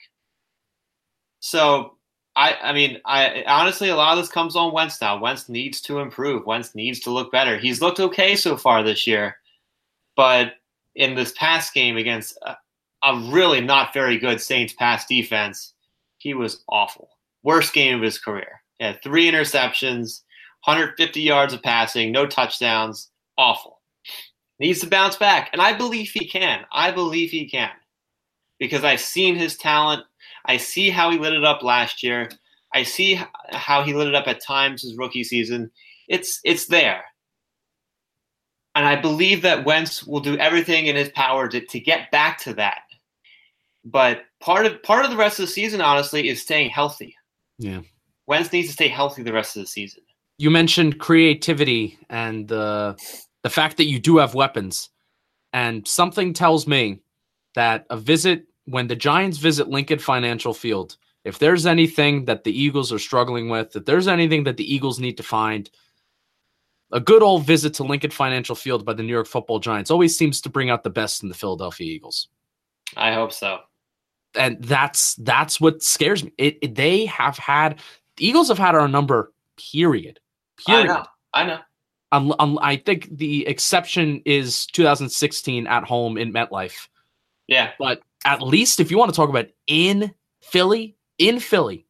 So I, I mean, I honestly, a lot of this comes on Wentz now. Wentz needs to improve. Wentz needs to look better. He's looked okay so far this year, but in this past game against a, a really not very good Saints pass defense, he was awful. Worst game of his career. He had three interceptions, 150 yards of passing, no touchdowns. Awful. Needs to bounce back, and I believe he can. I believe he can because I've seen his talent I see how he lit it up last year. I see how he lit it up at times his rookie season. It's it's there. And I believe that Wentz will do everything in his power to, to get back to that. But part of part of the rest of the season, honestly, is staying healthy. Yeah. Wentz needs to stay healthy the rest of the season. You mentioned creativity and uh, the fact that you do have weapons. And something tells me that a visit when the Giants visit Lincoln Financial Field, if there's anything that the Eagles are struggling with, if there's anything that the Eagles need to find, a good old visit to Lincoln Financial Field by the New York Football Giants always seems to bring out the best in the Philadelphia Eagles. I hope so. And that's that's what scares me. It, it they have had the Eagles have had our number. Period. Period. I know. I know. Um, um, I think the exception is 2016 at home in MetLife. Yeah. But at least if you want to talk about in Philly, in Philly,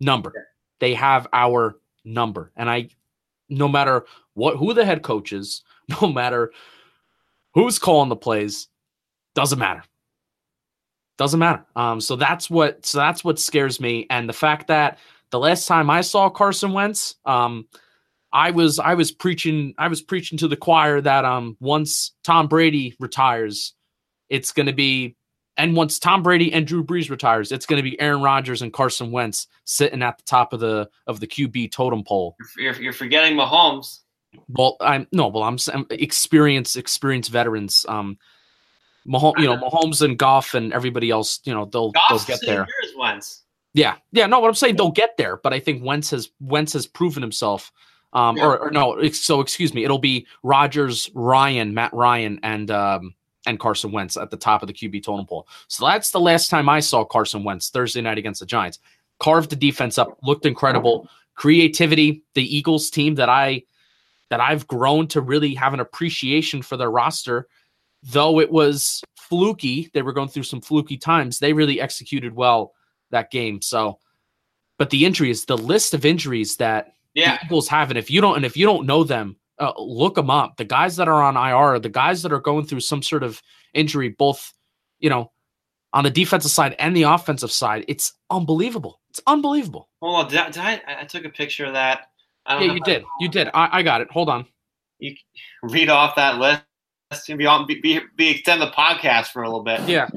number, they have our number. And I, no matter what, who the head coach is, no matter who's calling the plays, doesn't matter. Doesn't matter. Um, so that's what so that's what scares me, and the fact that the last time I saw Carson Wentz, um, I was I was preaching I was preaching to the choir that um once Tom Brady retires, it's going to be and once Tom Brady and Drew Brees retires, it's going to be Aaron Rodgers and Carson Wentz sitting at the top of the of the QB totem pole. You're, you're forgetting Mahomes. Well, I'm no, well, I'm, I'm experienced experienced veterans. Um, Mahomes, you know, Mahomes and Goff and everybody else, you know, they'll Goff's they'll get there. Wentz. Yeah, yeah. No, what I'm saying, they'll get there, but I think Wentz has Wentz has proven himself. Um, Yeah. or, or no, so excuse me, it'll be Rodgers, Ryan, Matt Ryan, and um, and Carson Wentz at the top of the QB totem pole. So that's the last time I saw Carson Wentz Thursday night against the Giants. Carved the defense up, looked incredible. Creativity, the Eagles team that I that I've grown to really have an appreciation for their roster, though it was fluky, they were going through some fluky times. They really executed well that game. So but the injuries, the list of injuries that Yeah. the Eagles have, and if you don't, and if you don't know them, uh, look them up. The guys that are on IR, the guys that are going through some sort of injury, both you know, on the defensive side and the offensive side, it's unbelievable. It's unbelievable. Hold on. Did I, did I, I took a picture of that. I don't Yeah, know you did. You did. I, I got it. Hold on. You read off that list. Be on. Be, be, be extend the podcast for a little bit. Yeah.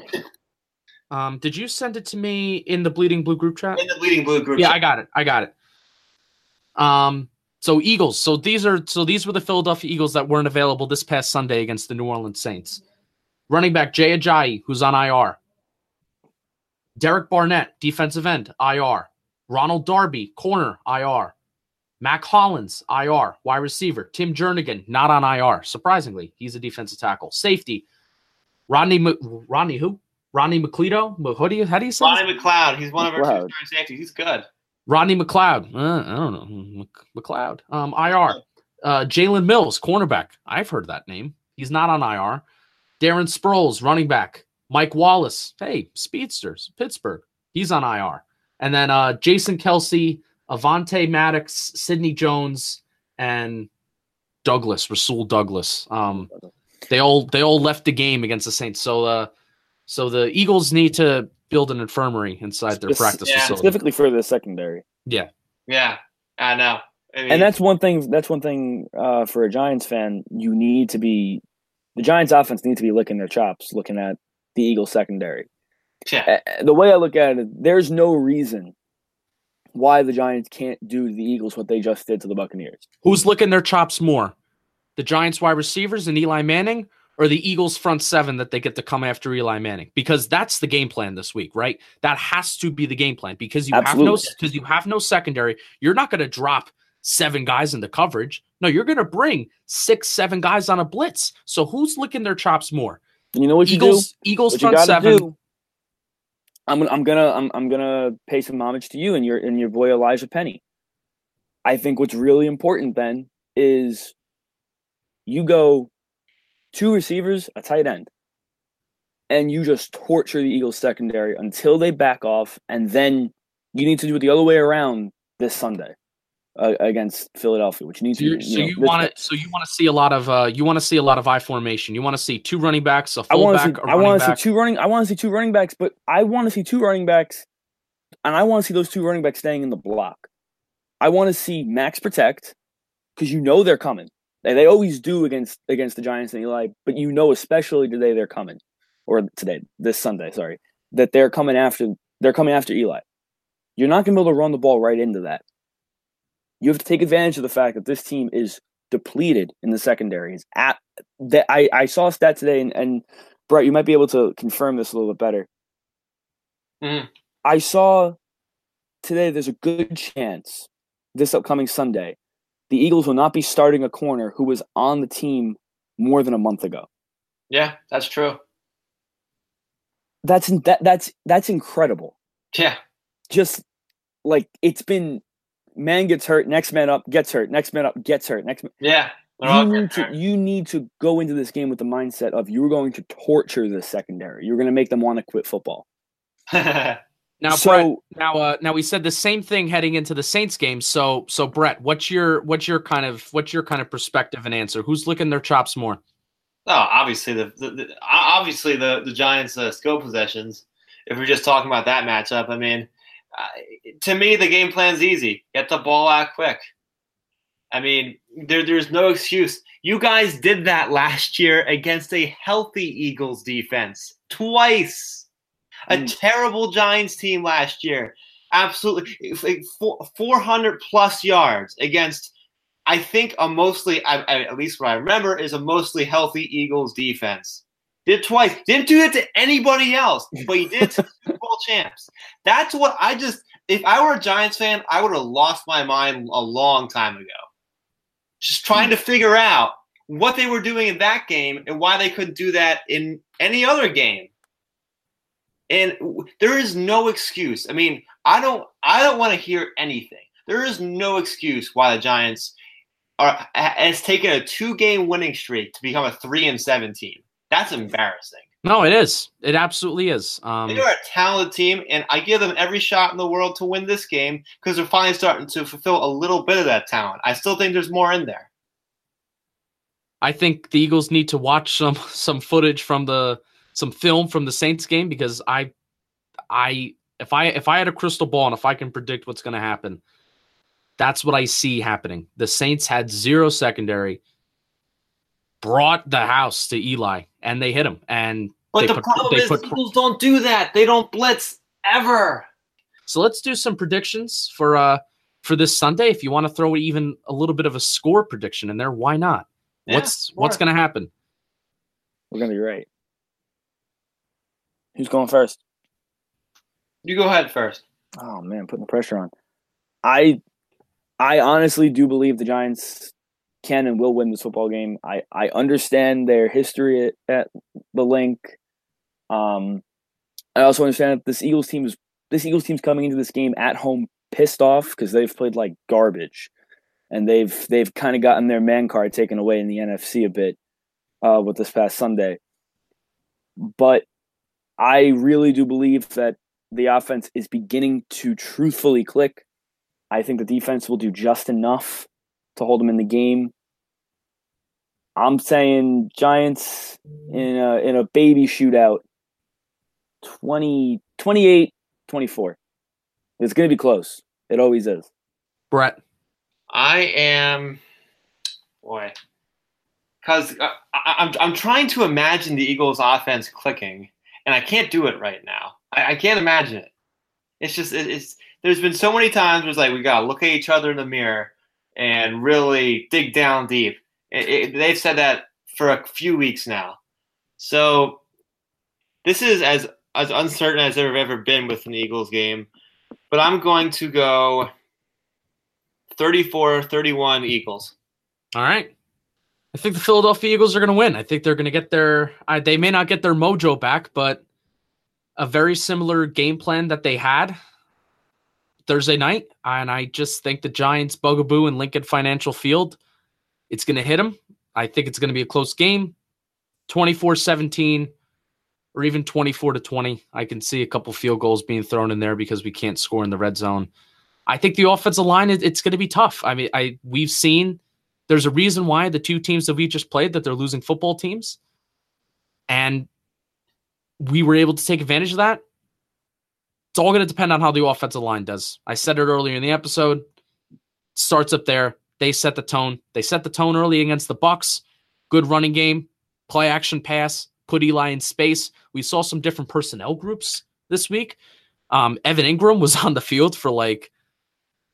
Um, did you send it to me in the Bleeding Blue group chat? In the bleeding blue group. Yeah, chat. I got it. I got it. Um, so Eagles. So these are so these were the Philadelphia Eagles that weren't available this past Sunday against the New Orleans Saints. Running back Jay Ajayi, who's on IR. Derek Barnett, defensive end, IR. Ronald Darby, corner, IR. Mack Hollins, IR, wide receiver. Tim Jernigan, not on IR. Surprisingly, he's a defensive tackle. Safety, Rodney, M- Rodney who? Rodney McLeod? How do you, how do you say this? Ronnie McLeod. He's one of our two starting safeties. He's good. Rodney McLeod. Uh, I don't know. Mc- McLeod. Um, IR. Uh, Jalen Mills, cornerback. I've heard that name. He's not on IR. Darren Sproles, running back. Mike Wallace. Hey, speedsters. Pittsburgh. He's on IR. And then uh, Jason Kelce, Avonte Maddox, Sidney Jones, and Douglas, Rasul Douglas. Um, they all they all left the game against the Saints. So uh, so the Eagles need to build an infirmary inside their Spec- practice yeah, facility. specifically for the secondary. Yeah. Yeah, I know. I mean, And that's one thing. That's one thing uh, for a Giants fan. You need to be the Giants' offense needs to be licking their chops, looking at the Eagles' secondary. yeah, The way I look at it, there's no reason why the Giants can't do to the Eagles what they just did to the Buccaneers. Who's licking their chops more? The Giants wide receivers and Eli Manning or the Eagles front seven that they get to come after Eli Manning? Because that's the game plan this week, right? That has to be the game plan because you have no because you have no secondary. You're not going to drop seven guys into coverage. No, you're going to bring six, seven guys on a blitz. So who's licking their chops more? You know what you Eagles, Eagles? What front seven. do? I'm gonna, I'm gonna, I'm, I'm gonna pay some homage to you and your and your boy Elijhaa Penny. I think what's really important then is you go two receivers, a tight end, and you just torture the Eagles secondary until they back off, and then you need to do it the other way around this Sunday uh, against Philadelphia, which you need So to. you, so know, you want to so you want to see a lot of uh you want to see a lot of I formation. You want to see two running backs, a I want to fullback, I want to see two running. I want to see two running backs, but I want to see two running backs, and I want to see those two running backs staying in the block. I want to see Max protect because you know they're coming. They, they always do against against the Giants and Eli, but you know especially today they're coming, or today this Sunday, sorry, that they're coming after they're coming after Eli. You're not going to be able to run the ball right into that. You have to take advantage of the fact that this team is depleted in the secondaries. At that, I I saw a stat today, and, and Brett, you might be able to confirm this a little bit better. Mhm. I saw today there's a good chance this upcoming Sunday the Eagles will not be starting a corner who was on the team more than a month ago. yeah, that's true. That's that that's that's incredible. Yeah, Just like it's been man gets hurt, next man up gets hurt, next man up gets hurt, next man yeah. You need to there. you need to go into this game with the mindset of you're going to torture the secondary. You're going to make them want to quit football. Now, so Brett, now, uh, now we said the same thing heading into the Saints game. So, so Brett, what's your what's your kind of what's your kind of perspective and answer? Who's licking their chops more? Oh, obviously the, the, the obviously the the Giants' uh, skill possessions. If we're just talking about that matchup, I mean, uh, to me the game plan's easy: get the ball out quick. I mean, there there's no excuse. You guys did that last year against a healthy Eagles defense twice. A Mm. terrible Giants team last year, absolutely like four, 400 plus yards against I think a mostly, at least what I remember, is a mostly healthy Eagles defense. Did twice. Didn't do it to anybody else, but he did it to Super Bowl champs. That's what I just. If I were a Giants fan, I would have lost my mind a long time ago. Just trying to figure out what they were doing in that game and why they couldn't do that in any other game. And there is no excuse. I mean, I don't. I don't want to hear anything. There is no excuse why the Giants are has taken a two game winning streak to become a three and seven team. That's embarrassing. No, it is. It absolutely is. Um, They are a talented team, and I give them every shot in the world to win this game because they're finally starting to fulfill a little bit of that talent. I still think there's more in there. I think the Eagles need to watch some some footage from the some film from the Saints game because I I if I if I had a crystal ball and if I can predict what's going to happen, that's what I see happening. The Saints had zero secondary, brought the house to Eli, and they hit him. And But they the put- problem they is, put- Eagles don't do that. They don't blitz ever. So let's do some predictions for uh for this Sunday. If you want to throw even a little bit of a score prediction in there, why not? Yeah, what's what's going to happen? We're gonna be right. Who's going first? You go ahead first. Oh man, putting the pressure on. I I honestly do believe the Giants can and will win this football game. I I understand their history at, at the link. Um I also understand that this Eagles team is this Eagles team's coming into this game at home pissed off because they've played like garbage. And they've they've kind of gotten their man card taken away in the NFC a bit uh, with this past Sunday. But I really do believe that the offense is beginning to truthfully click. I think the defense will do just enough to hold them in the game. I'm saying Giants in a in a baby shootout 20 28 24. It's going to be close. It always is. Brett. I am, boy, because I, uh, I, I'm I'm trying to imagine the Eagles' offense clicking, and I can't do it right now. I, I can't imagine it. It's just it, it's there's been so many times where it's like we gotta look at each other in the mirror and really dig down deep. It, it, they've said that for a few weeks now, so this is as as uncertain as have ever been with an Eagles game. But I'm going to go 34 31 Eagles. All right. I think the Philadelphia Eagles are going to win. I think they're going to get their. Uh, they may not get their mojo back, but a very similar game plan that they had Thursday night. And I just think the Giants bugaboo in Lincoln Financial Field, it's going to hit them. I think it's going to be a close game 24 17 or even 24 to 20. I can see a couple field goals being thrown in there because we can't score in the red zone. I think the offensive line, it's going to be tough. I mean, I we've seen there's a reason why the two teams that we just played that they're losing football teams, and we were able to take advantage of that. It's all going to depend on how the offensive line does. I said it earlier in the episode. Starts up there. They set the tone. They set the tone early against the Bucks. Good running game, play action pass, put Eli in space. We saw some different personnel groups this week. Um, Evan Engram was on the field for like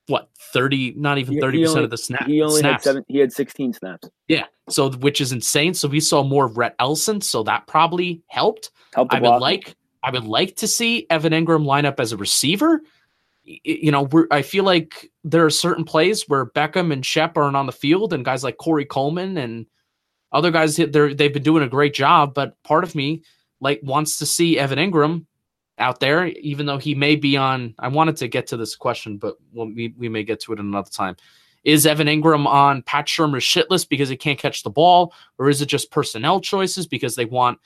what thirty, not even He- he thirty percent only- of the snap, He only had snaps. seven. He had 16 snaps. Yeah, so which is insane. So we saw more of Rhett Ellison, so that probably helped. Helped I block. would like I would like to see Evan Engram line up as a receiver. You know, we're, I feel like there are certain plays where Beckham and Shep aren't on the field, and guys like Corey Coleman and other guys they're they've been doing a great job. But part of me like wants to see Evan Engram out there, even though he may be on. I wanted to get to this question, but well, we we may get to it another time. Is Evan Engram on Pat Shurmur's shit list because he can't catch the ball, or is it just personnel choices because they want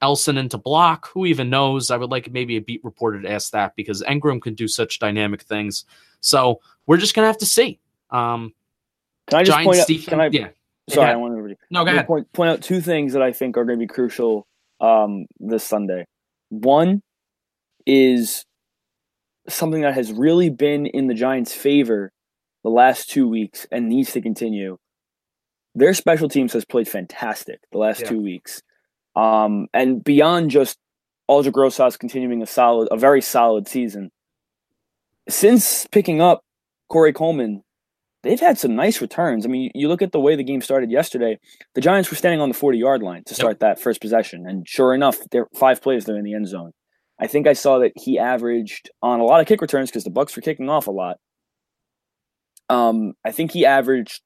Ellison into block? Who even knows? I would like maybe a beat reporter to ask that because Engram can do such dynamic things. So we're just gonna have to see. Um, Can I just Giants point out? Can I? yeah. Sorry, I want to. No, go ahead. Point, point out two things that I think are going to be crucial um, this Sunday. One is something that has really been in the Giants' favor the last two weeks and needs to continue. Their special teams has played fantastic the last Yeah. two weeks, um, and beyond just Aldrick Rosas continuing a solid, a very solid season. Since picking up Corey Coleman, they've had some nice returns. I mean, you look at the way the game started yesterday. The Giants were standing on the 40 yard line to start that first possession. And sure enough, they're five plays there in the end zone. I think I saw that he averaged on a lot of kick returns because the Bucks were kicking off a lot. Um, I think he averaged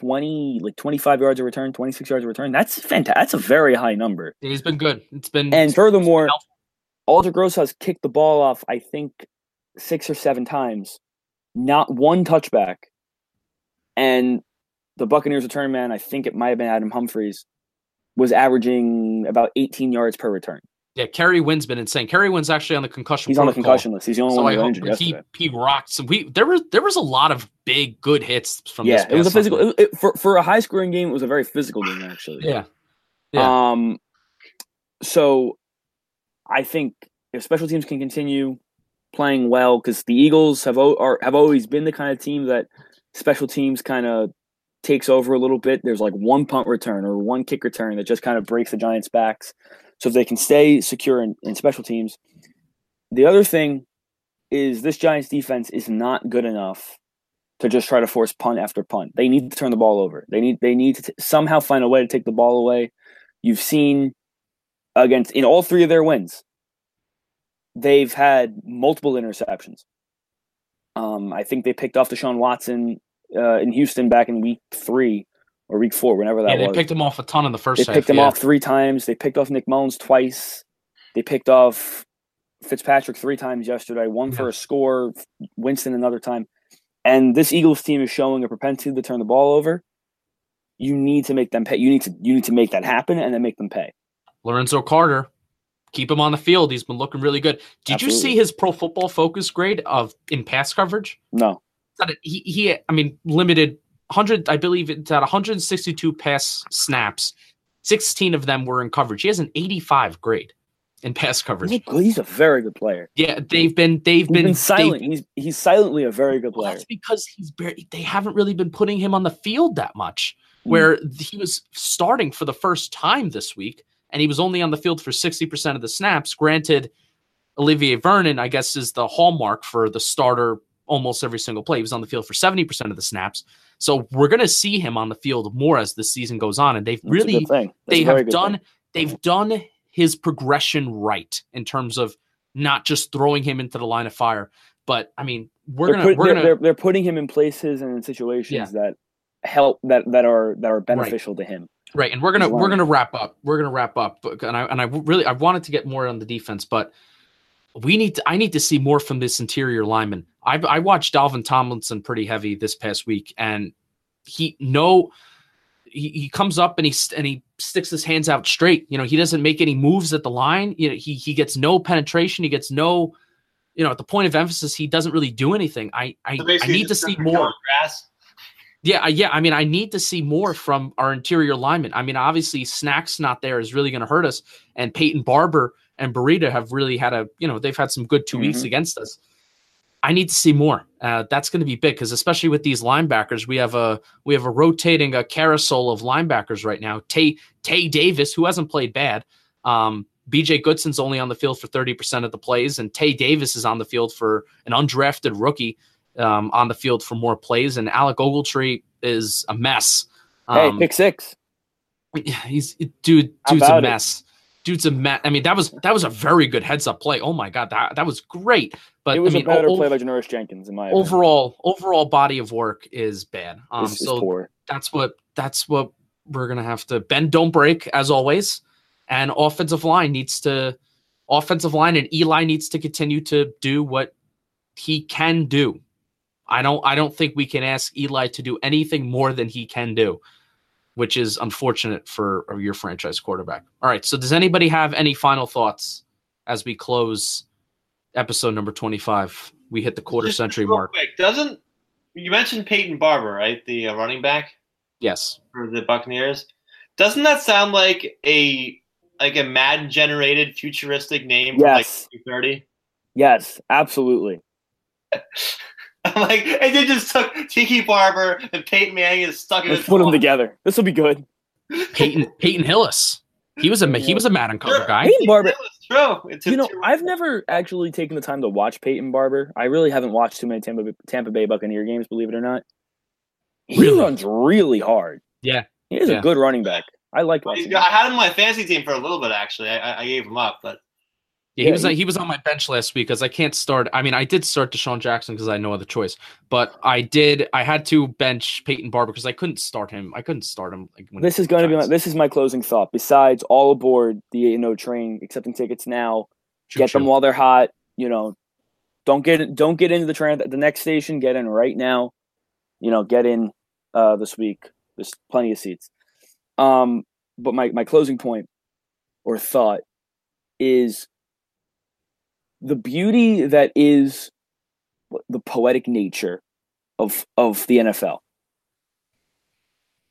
20, like 25 yards of return, 26 yards of return. That's fantastic. That's a very high number. He's been good. It's been And furthermore, helpful. Aldrick Rosas has kicked the ball off, I think, six or seven times. Not one touchback. And the Buccaneers return man, I think it might have been Adam Humphries, was averaging about 18 yards per return. Yeah, Kerry Wynn's been insane. Kerry Wynn's actually on the concussion. He's on the concussion list. He's the only So one who injured he yesterday. he rocked. So we there was there was a lot of big good hits from Yeah, this. it was a physical it, it- for for a high scoring game. It was a very physical game actually. Yeah, Yeah. Um, so I think if special teams can continue playing well, because the Eagles have are, have always been the kind of team that special teams kind of takes over a little bit. There's like one punt return or one kick return that just kind of breaks the Giants' backs. So if they can stay secure in, in special teams, the other thing is this Giants defense is not good enough to just try to force punt after punt. They need to turn the ball over. They need they need to t- somehow find a way to take the ball away. You've seen against in all three of their wins, they've had multiple interceptions. Um, I think they picked off Deshaun Watson uh, in Houston back in week three or week four, whenever that yeah. They was. picked him off a ton in the first They half. picked him yeah. off three times. They picked off Nick Mullens twice. They picked off Fitzpatrick three times yesterday. One for a score. Winston another time. And this Eagles team is showing a propensity to turn the ball over. You need to make them pay. You need to you need to make that happen and then make them pay. Lorenzo Carter, keep him on the field. He's been looking really good. Did you see his Pro Football Focus grade of in pass coverage? No, He, he, I mean, limited hundred. I believe it's at 162 pass snaps. 16 of them were in coverage. He has an 85 grade in pass coverage. he's a very good player. Yeah, they've been they've He's been, been, they've- silent. He's he's silently a very good Well, player. that's because he's barely, they haven't really been putting him on the field that much. Mm. Where he was starting for the first time this week, and he was only on the field for sixty percent of the snaps. Granted, Olivier Vernon, I guess, is the hallmark for the starter almost every single play. He was on the field for seventy percent of the snaps. So we're going to see him on the field more as the season goes on, and they've That's really good thing. That's they have done thing. they've done his progression right in terms of not just throwing him into the line of fire. But I mean, we're They're, gonna put- we're they're, gonna they're, they're putting him in places and in situations that help that that are that are beneficial to him. Right, and we're gonna we're gonna wrap up. We're gonna wrap up, and I and I really I wanted to get more on the defense, but we need to I need to see more from this interior lineman. I I watched Dalvin Tomlinson pretty heavy this past week, and he no he, he comes up and he and he sticks his hands out straight. You know, he doesn't make any moves at the line. You know, he he gets no penetration. He gets no, you know, at the point of emphasis, he doesn't really do anything. I I, So I need to see more. Grass. Yeah, I- yeah. I mean, I need to see more from our interior linemen. I mean, obviously, Snacks not there is really going to hurt us, and Peyton Barber and Burita have really had a, you know, they've had some good 2 weeks Mhm. against us. I need to see more. Uh, that's going to be big because especially with these linebackers, we have a we have a rotating a carousel of linebackers right now. Tay Tae Davis, who hasn't played bad. Um, BJ Goodson's only on the field for thirty percent of the plays, and Tae Davis is on the field for an undrafted rookie um, on the field for more plays, and Alec Ogletree is a mess. Hey, Um, pick six. he's dude, dude's a mess. it? Dude's a mess. I mean, that was that was a very good heads up play. Oh my god, that that was great. But it was I mean, a better o- play by Janoris Jenkins in my opinion. overall overall body of work is bad. Um, so that's what that's what we're gonna have to bend, don't break, as always. And offensive line needs to offensive line and Eli needs to continue to do what he can do. I don't I don't think we can ask Eli to do anything more than he can do, which is unfortunate for your franchise quarterback. All right. So does anybody have any final thoughts as we close episode number 25? We hit the quarter Just century real mark. Quick, doesn't you mentioned Peyton Barber, right? The uh, running back Yes. for the Buccaneers. Doesn't that sound like a like a Madden generated futuristic name from Yes. like 30? Yes, absolutely. I'm like, and they just took Tiki Barber and Peyton Manning and stuck it Let's put them together. This will be good. Peyton Peyton Hillis. He was a he was a Madden cover Sure. guy. Peyton Barber. True. It's You know, two- I've never actually taken the time to watch Peyton Barber. I really haven't watched too many Tampa Tampa Bay Buccaneer games, believe it or not. He Really? runs really hard. Yeah. He is Yeah. a good running back. I like He's watching. him. I had him on my fantasy team for a little bit actually. I, I- I gave him up, but Yeah, he Yeah, was he- he was on my bench last week because I can't start. I mean, I did start DeSean Jackson because I had no other choice, but I did. I had to bench Peyton Barber because I couldn't start him. I couldn't start him. Like, This is going to be my, this is my closing thought. Besides, all aboard the 8 0 train, accepting tickets now. Choo get them while they're hot. You know, don't get don't get into the train at the next station. Get in right now. You know, get in uh, this week. There's plenty of seats. Um, but my, my closing point or thought is the beauty that is the poetic nature of of the NFL.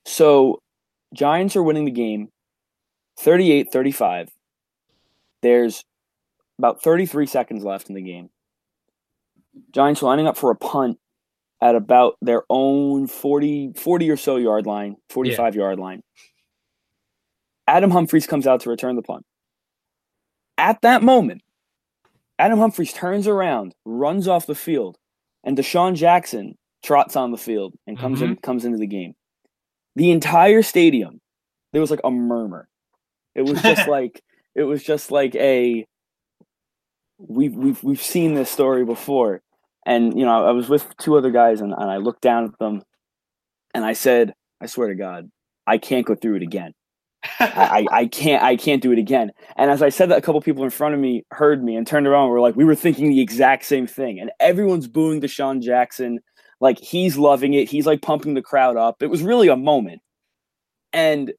So Giants are winning the game 38-35. There's about 33 seconds left in the game. Giants lining up for a punt at about their own 40, 40 or so yard line, 45 yeah. yard line. Adam Humphries comes out to return the punt. At that moment, Adam Humphries turns around, runs off the field, and DeSean Jackson trots on the field and comes mm-hmm. in comes into the game. The entire stadium, there was like a murmur. It was just like it was just like a we've we've we've seen this story before. And you know, I was with two other guys and, and I looked down at them and I said, I swear to God, I can't go through it again. I, I can't I can't do it again. And as I said that, a couple people in front of me heard me and turned around. And were like, we were thinking the exact same thing. And everyone's booing DeSean Jackson, like he's loving it. He's like pumping the crowd up. It was really a moment. And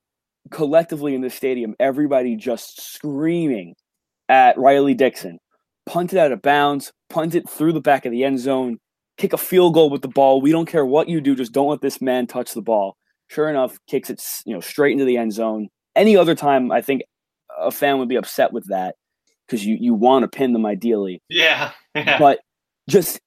collectively in the stadium, everybody just screaming at Riley Dixon. Punt it out of bounds, punt it through the back of the end zone, kick a field goal with the ball. We don't care what you do, just don't let this man touch the ball. Sure enough, kicks it you know straight into the end zone. Any other time, I think a fan would be upset with that because you you want to pin them ideally. Yeah, yeah. But just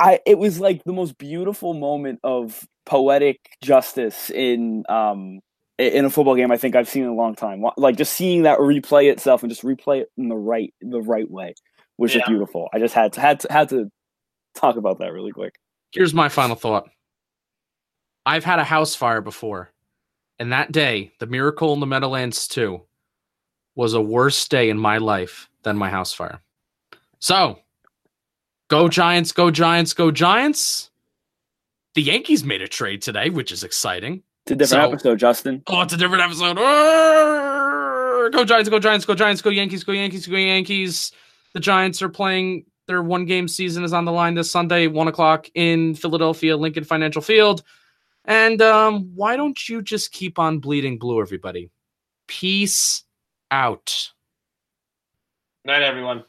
I, it was like the most beautiful moment of poetic justice in um in a football game I think I've seen in a long time. Like just seeing that replay itself and just replay it in the right the right way was yeah. just beautiful. I just had to had to had to talk about that really quick. Here's my final thought. I've had a house fire before, and that day, the miracle in the Meadowlands 2 was a worse day in my life than my house fire. So, go Giants, go Giants, go Giants. The Yankees made a trade today, which is exciting. It's a different so, episode, Justin. Oh, it's a different episode. Go Giants, go Giants, go Giants, go Yankees, go Yankees, go Yankees. The Giants are playing their one game season is on the line this Sunday, one o'clock in Philadelphia, Lincoln Financial Field. And um, why don't you just keep on bleeding blue, everybody? Peace out. Night, everyone.